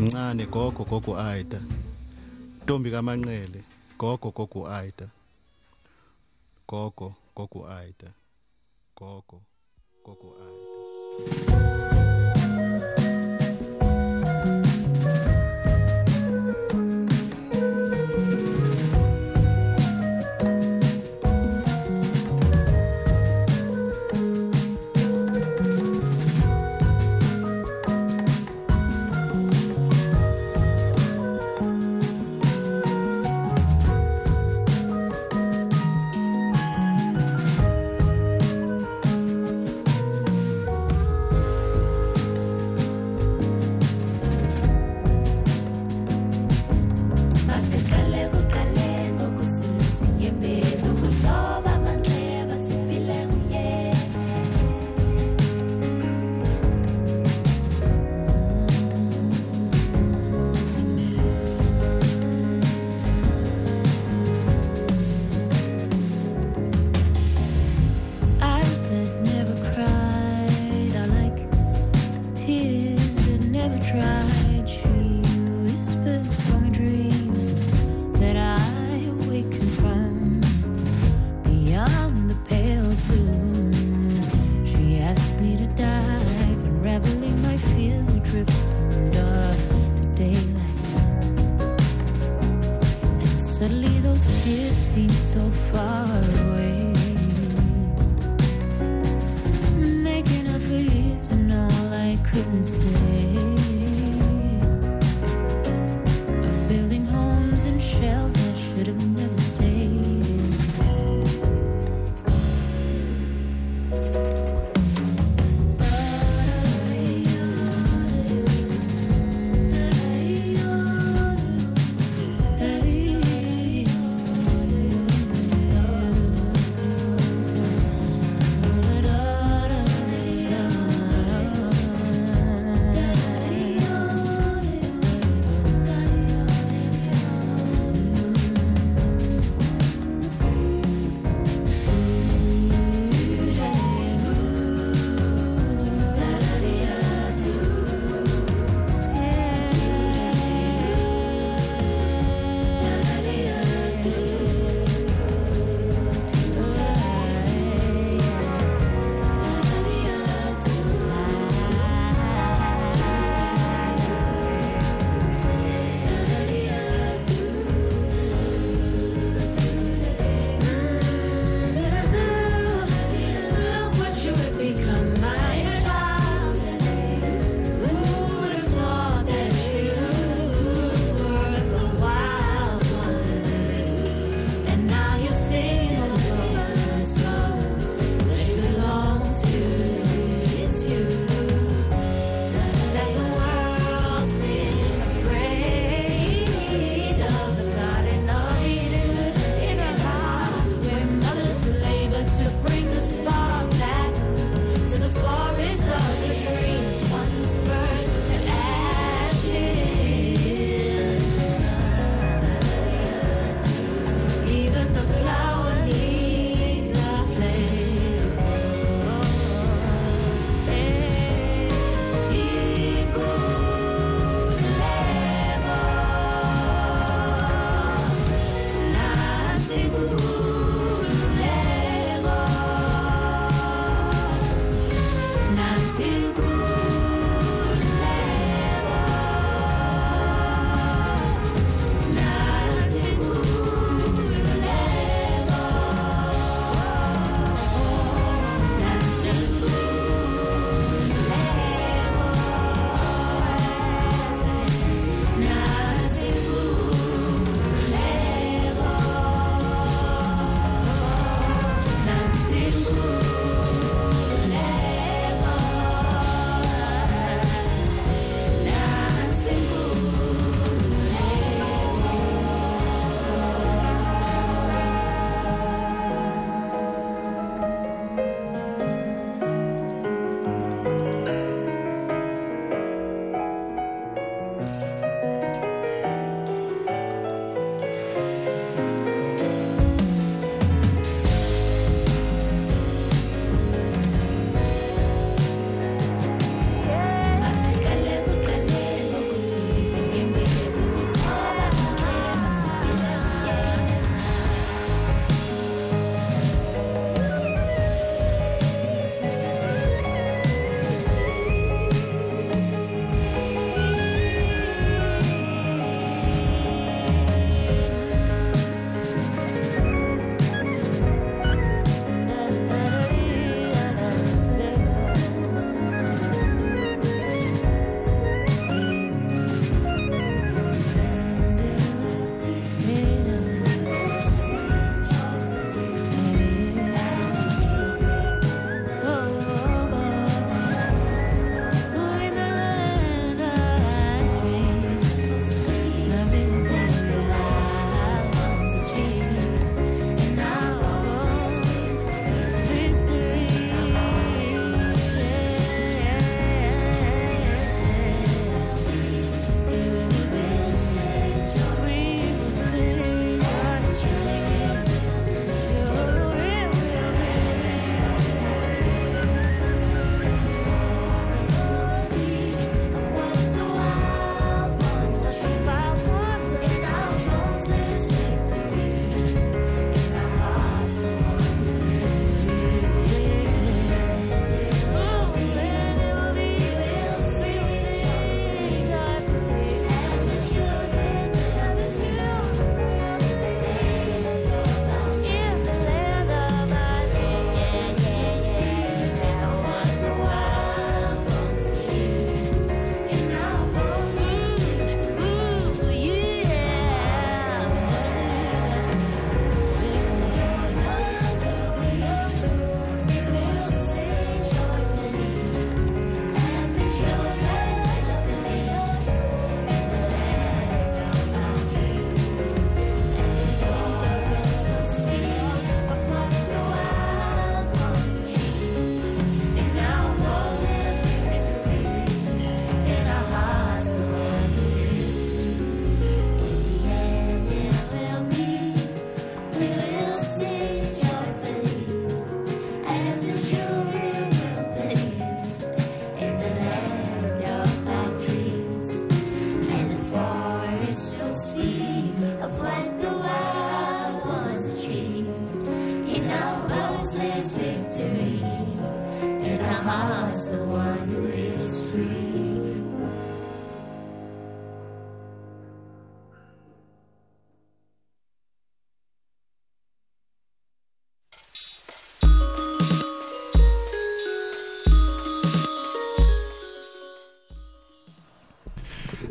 Speaker 14: Mncane gogo gogo Aida. Ntombi kaManqele gogo gogo Aida. Gogo gogo Aida. Gogo gogo Aida.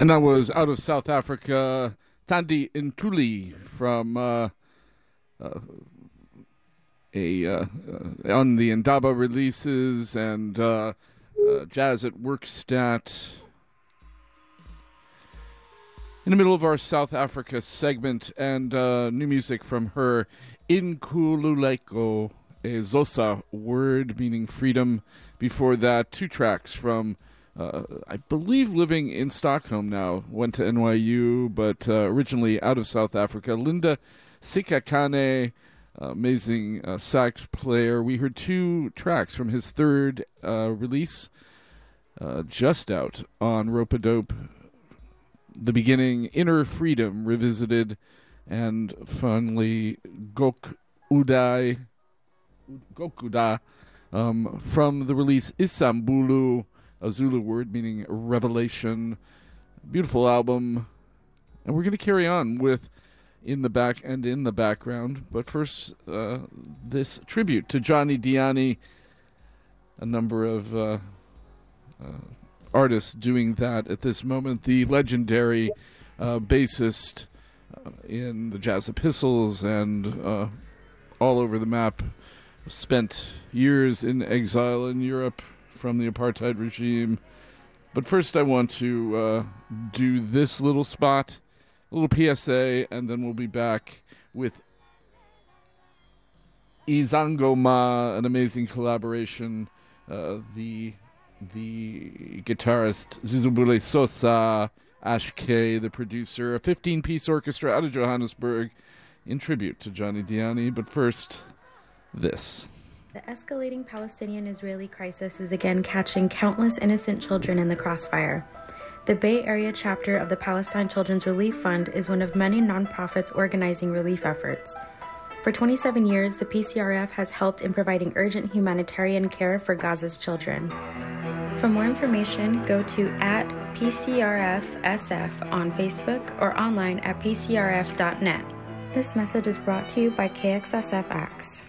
Speaker 5: And
Speaker 1: that was out of South Africa, Thandi Ntuli from uh, uh, a uh, uh, on the Indaba releases and uh, Jazz at Workstat. In the middle of our South Africa segment and uh, new music from her, Inkululeko, a Xhosa word meaning freedom. Before that, two tracks from, uh, I believe, living in Stockholm now. Went to NYU, but uh, originally out of South Africa. Linda Sikhakhane, amazing uh, sax player. We heard two tracks from his third uh, release, uh, just out on Ropeadope. The beginning, Inner Freedom Revisited, and finally Gok Udai, Gokuda, um, from the release Isambulo, a Zulu word meaning revelation. Beautiful album. And we're going to carry on with In the Back and In the Background. But first, uh, this tribute to Johnny Dyani, a number of uh, uh, artists doing that at this moment. The legendary uh, bassist uh, in the Jazz Epistles and uh, all over the map, spent years in exile in Europe from the apartheid regime. But first, I want to uh, do this little spot, a little PSA, and then we'll be back with Izangoma, an amazing collaboration. Uh, the the guitarist Zizubule Sosa, Ash K, the producer, a 15 piece orchestra out of Johannesburg in tribute to Johnny Dyani. But first, this.
Speaker 15: The escalating Palestinian Israeli crisis is again catching countless innocent children in the crossfire. The Bay Area chapter of the Palestine Children's Relief Fund is one of many nonprofits organizing relief efforts. For 27 years, the PCRF has helped in providing urgent humanitarian care for Gaza's children. For more information, go to at PCRFSF on Facebook or online at PCRF.net. This message is brought to you by KXSF Acts.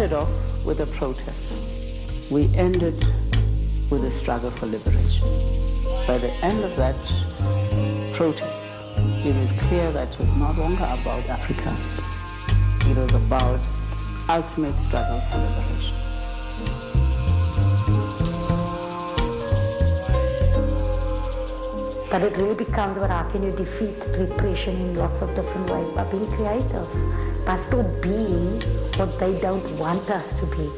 Speaker 16: Started off with a protest. We ended with a struggle for liberation. By the end of that protest, it was clear that it was no longer about Africans. It was about ultimate struggle for liberation.
Speaker 17: But it really becomes about how can you defeat repression in lots of different ways by being creative, by still being what they don't want us to be.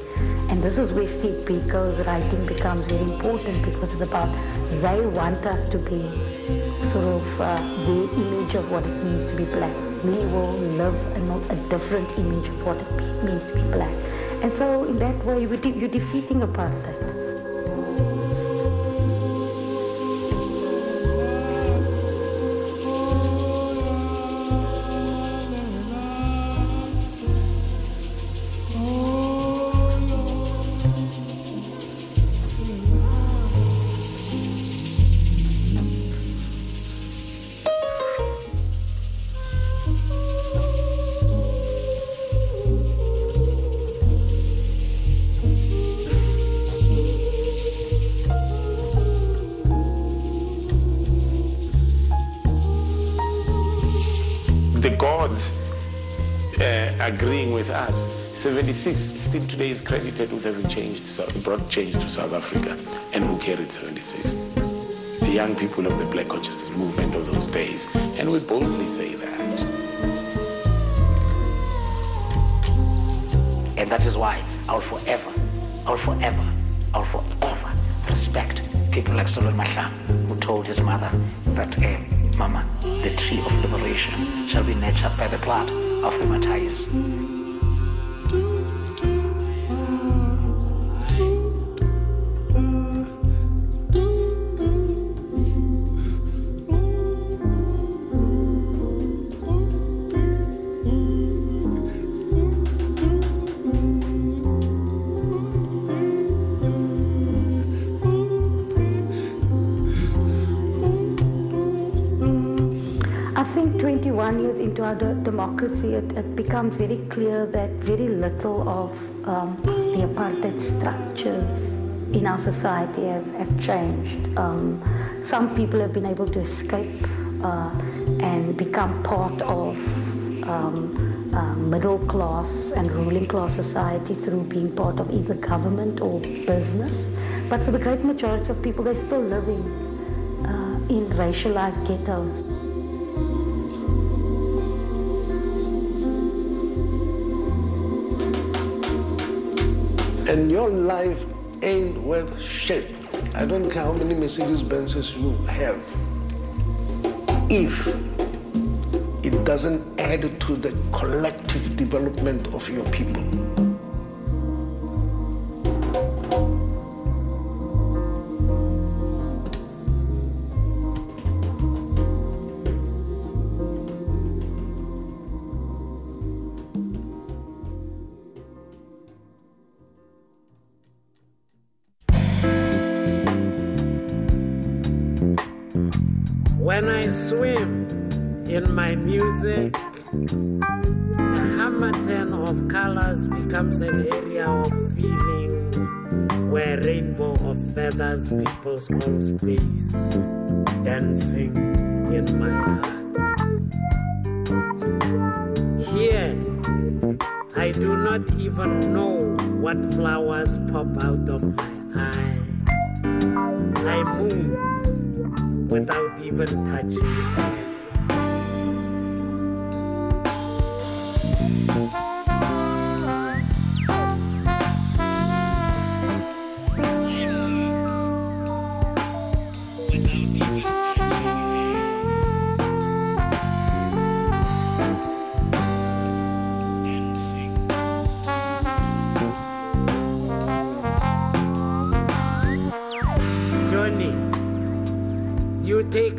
Speaker 17: And this is where Steve Biko's writing becomes very important because it's about they want us to be sort of uh, their image of what it means to be black. We will live a, a different image of what it means to be black. And so in that way, you're defeating apartheid.
Speaker 18: Today is credited with having changed, brought change to South Africa. And who carried 76? The young people of the Black Consciousness movement of those days. And we boldly say that.
Speaker 19: And that is why I will forever, I will forever, I will forever respect people like Solomon Mahlangu, who told his mother that, eh, Mama, the tree of liberation shall be nurtured by the blood of the martyrs.
Speaker 17: It, becomes very clear that very little of um, the apartheid structures in our society have, have changed. Um, some people have been able to escape uh, and become part of um, uh, middle class and ruling class society through being part of either government or business. But for the great majority of people, they're still living uh, in racialized ghettos.
Speaker 20: And your life ain't worth shit. I don't care how many Mercedes Benzes you have. If it doesn't add to the collective development of your people.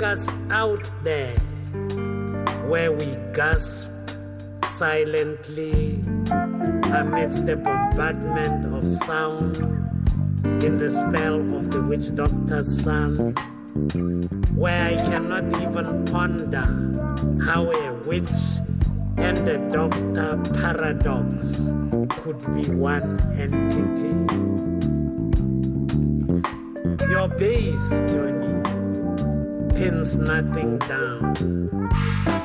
Speaker 21: Us out there where we gasp silently amidst the bombardment of sound in the spell of the witch doctor's son, where I cannot even ponder how a witch and a doctor paradox could be one entity. Your bass, Johnny, pins nothing down.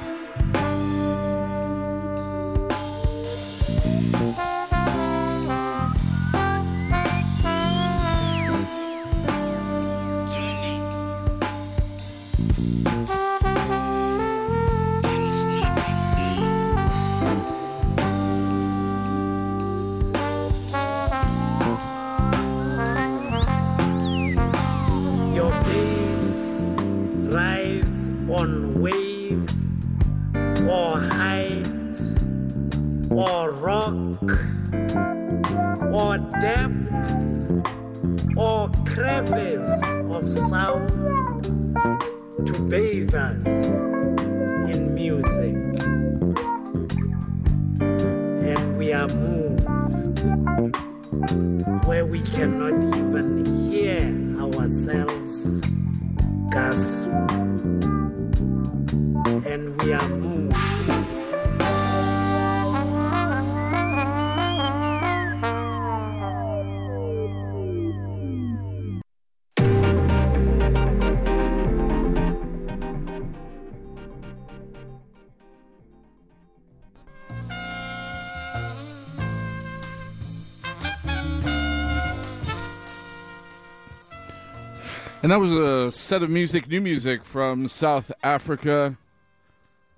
Speaker 21: And
Speaker 1: that was a set of music, new music from South Africa,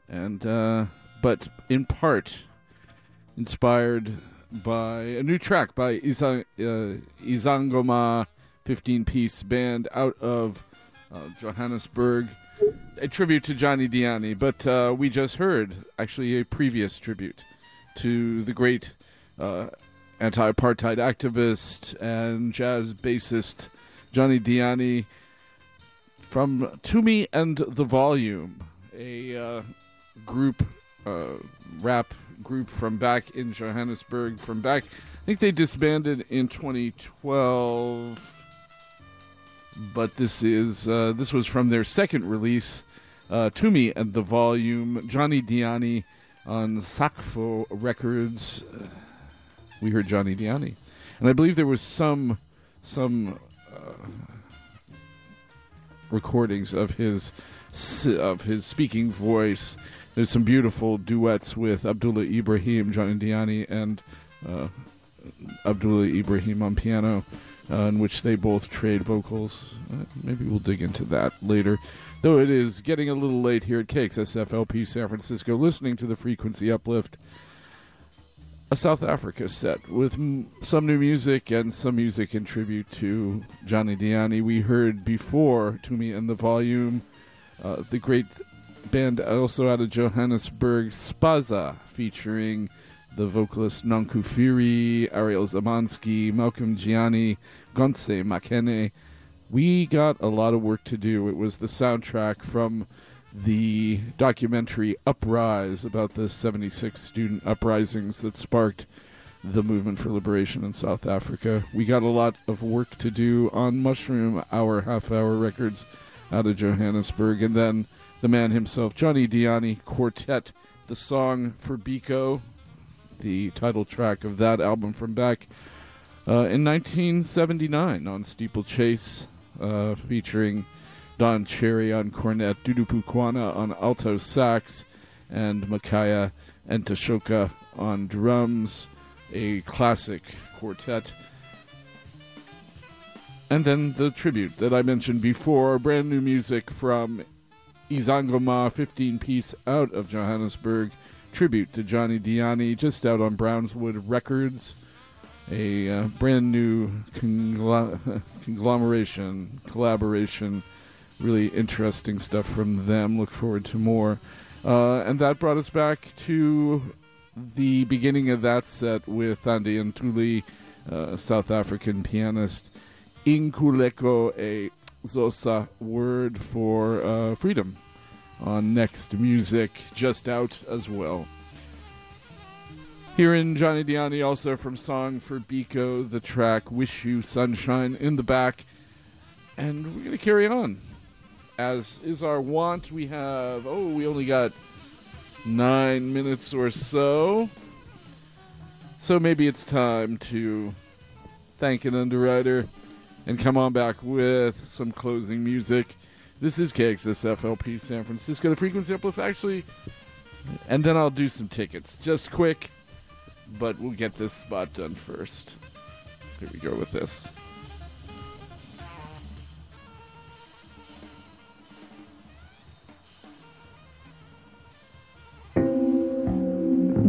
Speaker 1: and uh, but in part inspired by a new track by uh, Izangoma 15 piece band out of uh, Johannesburg. A tribute to Johnny Dyani, but uh, we just heard actually a previous tribute to the great uh, anti apartheid activist and jazz bassist Johnny Dyani from Tumi and the Volume, a uh, group, uh, rap group from back in Johannesburg. From back, I think they disbanded in 2012, but this is uh, this was from their second release, uh, Tumi and the Volume. Johnny Dyani on Sakfo Records. Uh, we heard Johnny Dyani, and I believe there was some some recordings of his of his speaking voice. There's some beautiful duets with Abdullah Ibrahim, John Dyani, and uh, Abdullah Ibrahim on piano, uh, in which they both trade vocals. Uh, maybe we'll dig into that later. Though it is getting a little late here at KXSFLP San Francisco, listening to the frequency uplift a South Africa set with m- some new music and some music in tribute to Johnny Dyani. We heard before Tumi in the Volume, uh, the great band also out of Johannesburg, Spaza, featuring the vocalist Nonku Phiri, Ariel Zamonsky, Malcolm Jiyane, Gontse Makhene. We got a lot of work to do. It was the soundtrack from the documentary Uprise about the 76 student uprisings that sparked the movement for liberation in South Africa. We got a lot of work to do on Mushroom Hour Half Hour Records out of Johannesburg. And then the man himself, Johnny Dyani Quartet, the song for Biko, the title track of that album from back uh, in 1979 on Steeplechase, uh, featuring Don Cherry on cornet, Dudu Pukwana on alto sax, and Makaya Ntshoko on drums. A classic quartet. And then the tribute that I mentioned before, brand new music from Izangoma, 15 piece out of Johannesburg, tribute to Johnny Dyani, just out on Brownswood Records. A uh, brand new congl- conglomeration, collaboration really interesting stuff from them. Look forward to more. Uh, and that brought us back to the beginning of that set with Thandi Ntuli, uh, South African pianist, Inkululeko, a Xhosa word for uh, freedom, on Next Music, just out as well. Here in Johnny Dyani, also from Song for Biko, the track Wish You Sunshine in the back. And we're going to carry on as is our wont, we have, oh, we only got nine minutes or so. So maybe it's time to thank an underwriter and come on back with some closing music. This is KXSFLP San Francisco, the frequency uplift actually, and then I'll do some tickets. Just quick, but we'll get this spot done first. Here we go with this.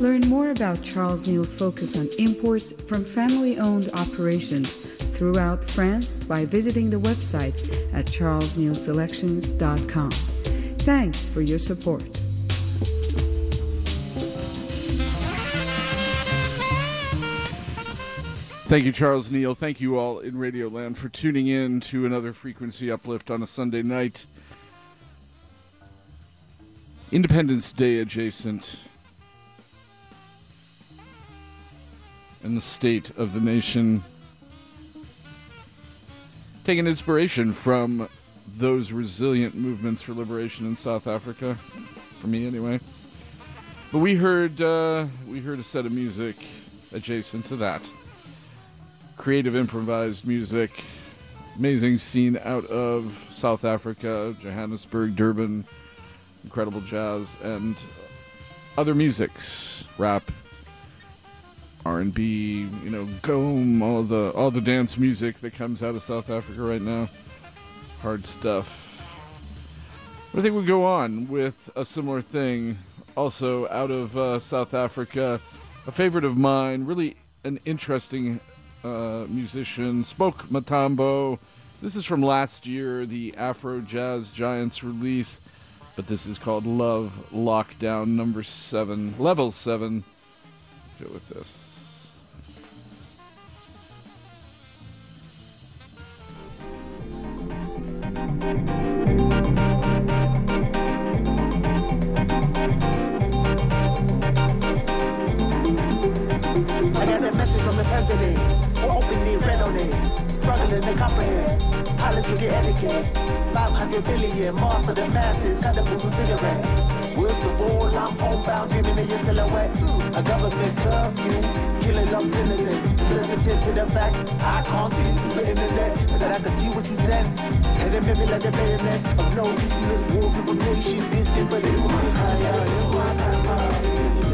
Speaker 22: Learn more about Charles Neal's focus on imports from family owned operations throughout France by visiting the website at charlesnealselections.com. Thanks for your support.
Speaker 1: Thank you, Charles Neal. Thank you all in Radio Land for tuning in to another frequency uplift on a Sunday night. Independence Day adjacent. And the state of the nation. Taking inspiration from those resilient movements for liberation in South Africa, for me anyway. But we heard uh, we heard a set of music adjacent to that creative improvised music. Amazing scene out of South Africa, Johannesburg, Durban, incredible jazz and other musics, rap, R&B, you know, gqom, all the all the dance music that comes out of South Africa right now. Hard stuff. But I think we'll go on with a similar thing also out of uh, South Africa. A favorite of mine, really an interesting uh, musician, Spoek Mathambo. This is from last year, the Afro Jazz Giants release, but this is called Love Lockdown number seven, level seven. Go with this.
Speaker 3: Struggling to comprehend. Politics etiquette. 500 billion, master the masses. Cut the booze and cigarette. Where's the ball? I'm homebound, dreaming of your silhouette. A government curfew. Killing love innocent. Sensitive to the fact I can't be in the internet. But that I can see what you said. And then maybe like the bayonet. Of no use to this war information. Distant, but it's my kind. My kind.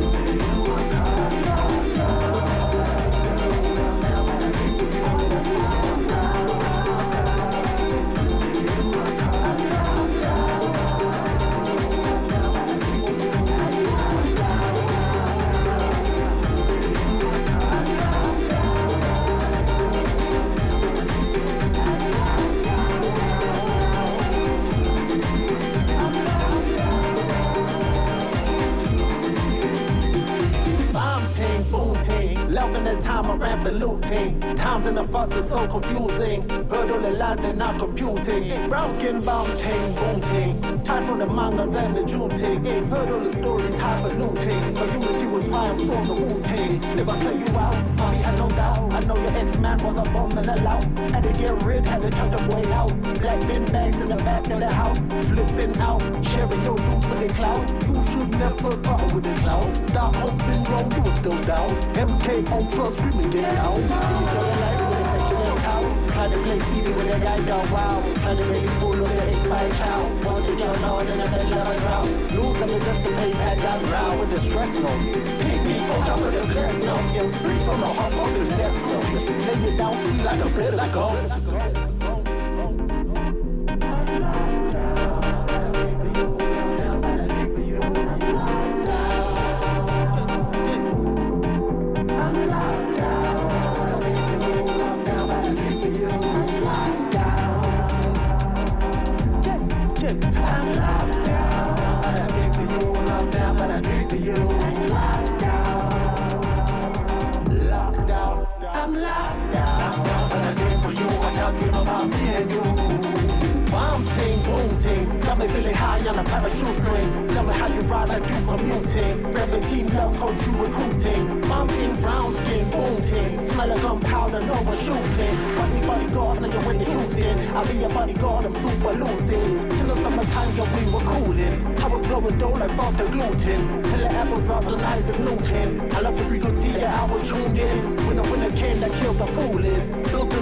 Speaker 3: The time I rap the looting. Times in the fuss is so confusing. All the lies, they're not computing. Brown skin, bomb ting, ting. Time for the mangas and the ting. Heard all the stories, highfalutin. But unity will triumph, swords of Wu Ting. Never play you out, mommy had no doubt. I know your ex-man was a bum and a lout. Had to get rid, had to chuck the boy out. Black bin bags in the back of the house. Flipping out, sharing your loot for the cloud. You should never bother with the cloud. Stockholm syndrome, you was still down. MK Ultra screaming, get out. Try to play CV with a guy down wow. Try to really fool with an expired child. Want to get on in the middle of a drought. Lose them as escapades had gone round with the stress note. Pick me, coach, I'm with a blessed note. Yeah, breathe from the heart, on the left note. Lay it down, see like a bit like. Wow. thumb ting, boom ting. Got me feeling high on a parachute string. Tell me how you ride like you commuting. Rapping team love coach you recruiting. Mom ting, brown skin, boom ting. Smell of gunpowder, no one shooting. Watch me bodyguard, now you're in Houston. I'll be your bodyguard, I'm super lucid. In the summertime, yeah, we were cooling. I was blowing dough like the gluten. Till the apple dropped on Isaac Newton. I love the frequency, yeah, I was tuned in. When the winter came, that killed the fooling.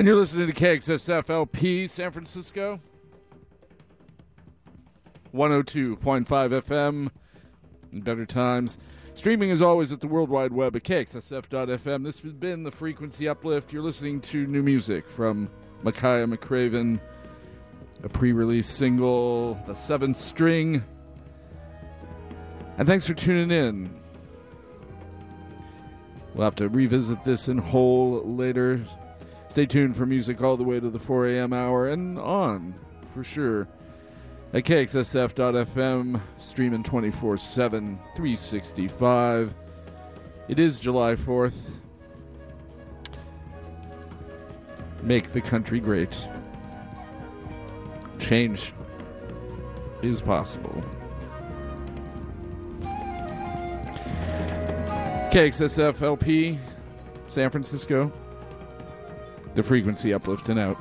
Speaker 1: And you're listening to KXSFLP San Francisco. 102.5 FM better times. Streaming as always at the World Wide Web at KXSF.FM. This has been the Frequency Uplift. You're listening to new music from Makaya McCraven, a pre release single, The Seventh String. And thanks for tuning in. We'll have to revisit this in whole later. Stay tuned for music all the way to the 4 a.m. hour and on, for sure. At KXSF.FM, streaming 24 7, 365. It is July 4th. Make the country great. Change is possible. KXSF LP, San Francisco. The frequency uplift and out.